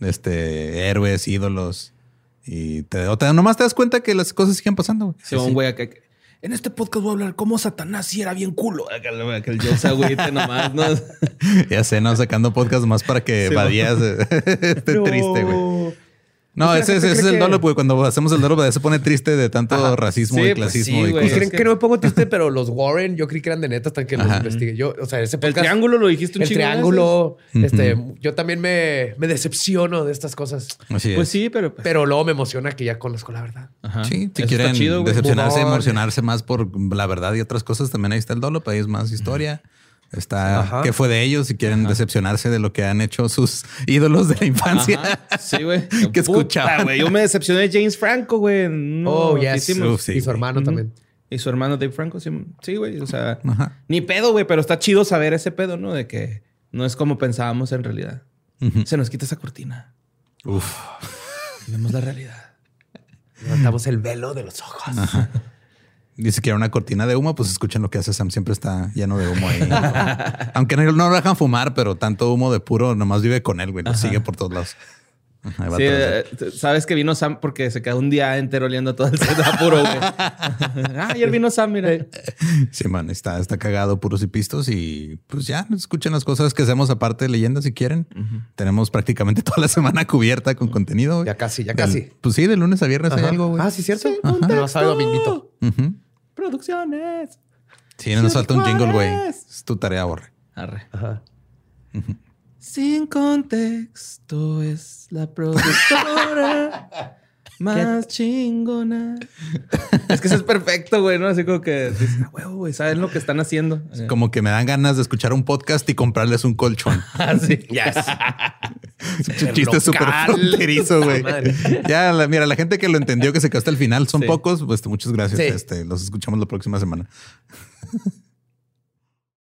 Speaker 1: este, héroes, ídolos. Y te, o te- nomás te das cuenta que las cosas siguen pasando. güey.
Speaker 3: Va un güey acá. que, En este podcast voy a hablar cómo Satanás sí era bien culo. Acá, que el Joe se agüite nomás, ¿no? <laughs>
Speaker 1: Ya sé, ¿no? Sacando podcast más para que
Speaker 3: Sí,
Speaker 1: Badía se- esté triste, güey. No, ese, ese es el
Speaker 2: que-
Speaker 1: dolo, güey. Cuando hacemos el dolo, Badía se pone triste de tanto
Speaker 2: Ajá.
Speaker 1: racismo
Speaker 3: Sí,
Speaker 1: y
Speaker 3: pues
Speaker 1: clasismo
Speaker 3: sí,
Speaker 1: y
Speaker 2: creen que no me pongo triste, pero los Warren yo creí que eran de neta hasta que los
Speaker 1: Ajá.
Speaker 2: investigué. Yo, o sea, ese
Speaker 3: El triángulo lo dijiste un
Speaker 2: El triángulo.
Speaker 1: veces.
Speaker 2: Este, yo también me, me decepciono de estas cosas.
Speaker 1: Así
Speaker 3: veces.
Speaker 1: es.
Speaker 3: Pues sí, pero. pues,
Speaker 2: Pero luego me emociona que ya conozco la verdad.
Speaker 3: ajá.
Speaker 1: Sí, si
Speaker 3: Eso
Speaker 1: quieren
Speaker 3: chido,
Speaker 1: decepcionarse, emocionarse más por la verdad y otras cosas, también ahí está el dolo, ahí es más historia. Está
Speaker 2: Ajá.
Speaker 1: qué fue de ellos si quieren decepcionarse de lo que han hecho sus <laughs> ídolos de la infancia.
Speaker 3: Ajá. Sí, güey. <laughs>
Speaker 1: Que escuchaban.
Speaker 3: güey. Yo me decepcioné de James Franco, güey. No,
Speaker 2: oh, yes.
Speaker 3: hicimos.
Speaker 1: Uf, sí,
Speaker 2: y su hermano también.
Speaker 3: Y su hermano Dave Franco, sí, sí, güey. O sea,
Speaker 1: Ajá.
Speaker 3: ni pedo, güey, pero está chido saber ese pedo, ¿no? De que no es como pensábamos en realidad. Se nos quita esa cortina.
Speaker 1: Uf.
Speaker 3: y Vemos la realidad.
Speaker 2: Levantamos el velo de los ojos.
Speaker 1: Dice que era una cortina de humo, pues escuchen lo que hace Sam. Siempre está lleno de humo ahí. <laughs> Aunque no, no lo dejan fumar, pero tanto humo de puro nomás vive con él, güey. Lo sigue por todos lados. Ajá,
Speaker 3: Sí, eh, sabes que vino Sam porque se quedó un día entero oliendo todo el set a puro, güey. <laughs> ah, ayer vino Sam, mira. <laughs>
Speaker 1: Sí, man, está, está cagado, puros y pistos. Y pues ya escuchen las cosas que hacemos aparte de leyendas si quieren. Tenemos prácticamente toda la semana cubierta con contenido. güey.
Speaker 2: Ya casi, ya
Speaker 1: Del-
Speaker 2: casi.
Speaker 1: pues sí, de lunes a viernes hay algo, güey.
Speaker 2: Ah, sí, cierto. No sabe dominguito.
Speaker 1: Ujú.
Speaker 3: Producciones.
Speaker 1: Sí, no nos falta un jingle, güey. Es tu tarea, borre.
Speaker 3: Arre.
Speaker 2: Ajá.
Speaker 3: Sin contexto es la productora <laughs> más chingona. Es que eso es perfecto, güey, ¿no? Así como que dices, "Ah, huevo, güey, saben lo que están haciendo.
Speaker 1: Como que me dan ganas de escuchar un podcast y comprarles un colchón. <laughs>
Speaker 3: Así.
Speaker 2: Yes. <laughs>
Speaker 1: Es un chiste súper fronterizo, güey. <laughs> Ya, la- mira, la gente que lo entendió, que se quedó hasta el final, son
Speaker 3: Sí.
Speaker 1: pocos. Pues muchas gracias.
Speaker 2: Sí.
Speaker 1: Este, los escuchamos la próxima semana.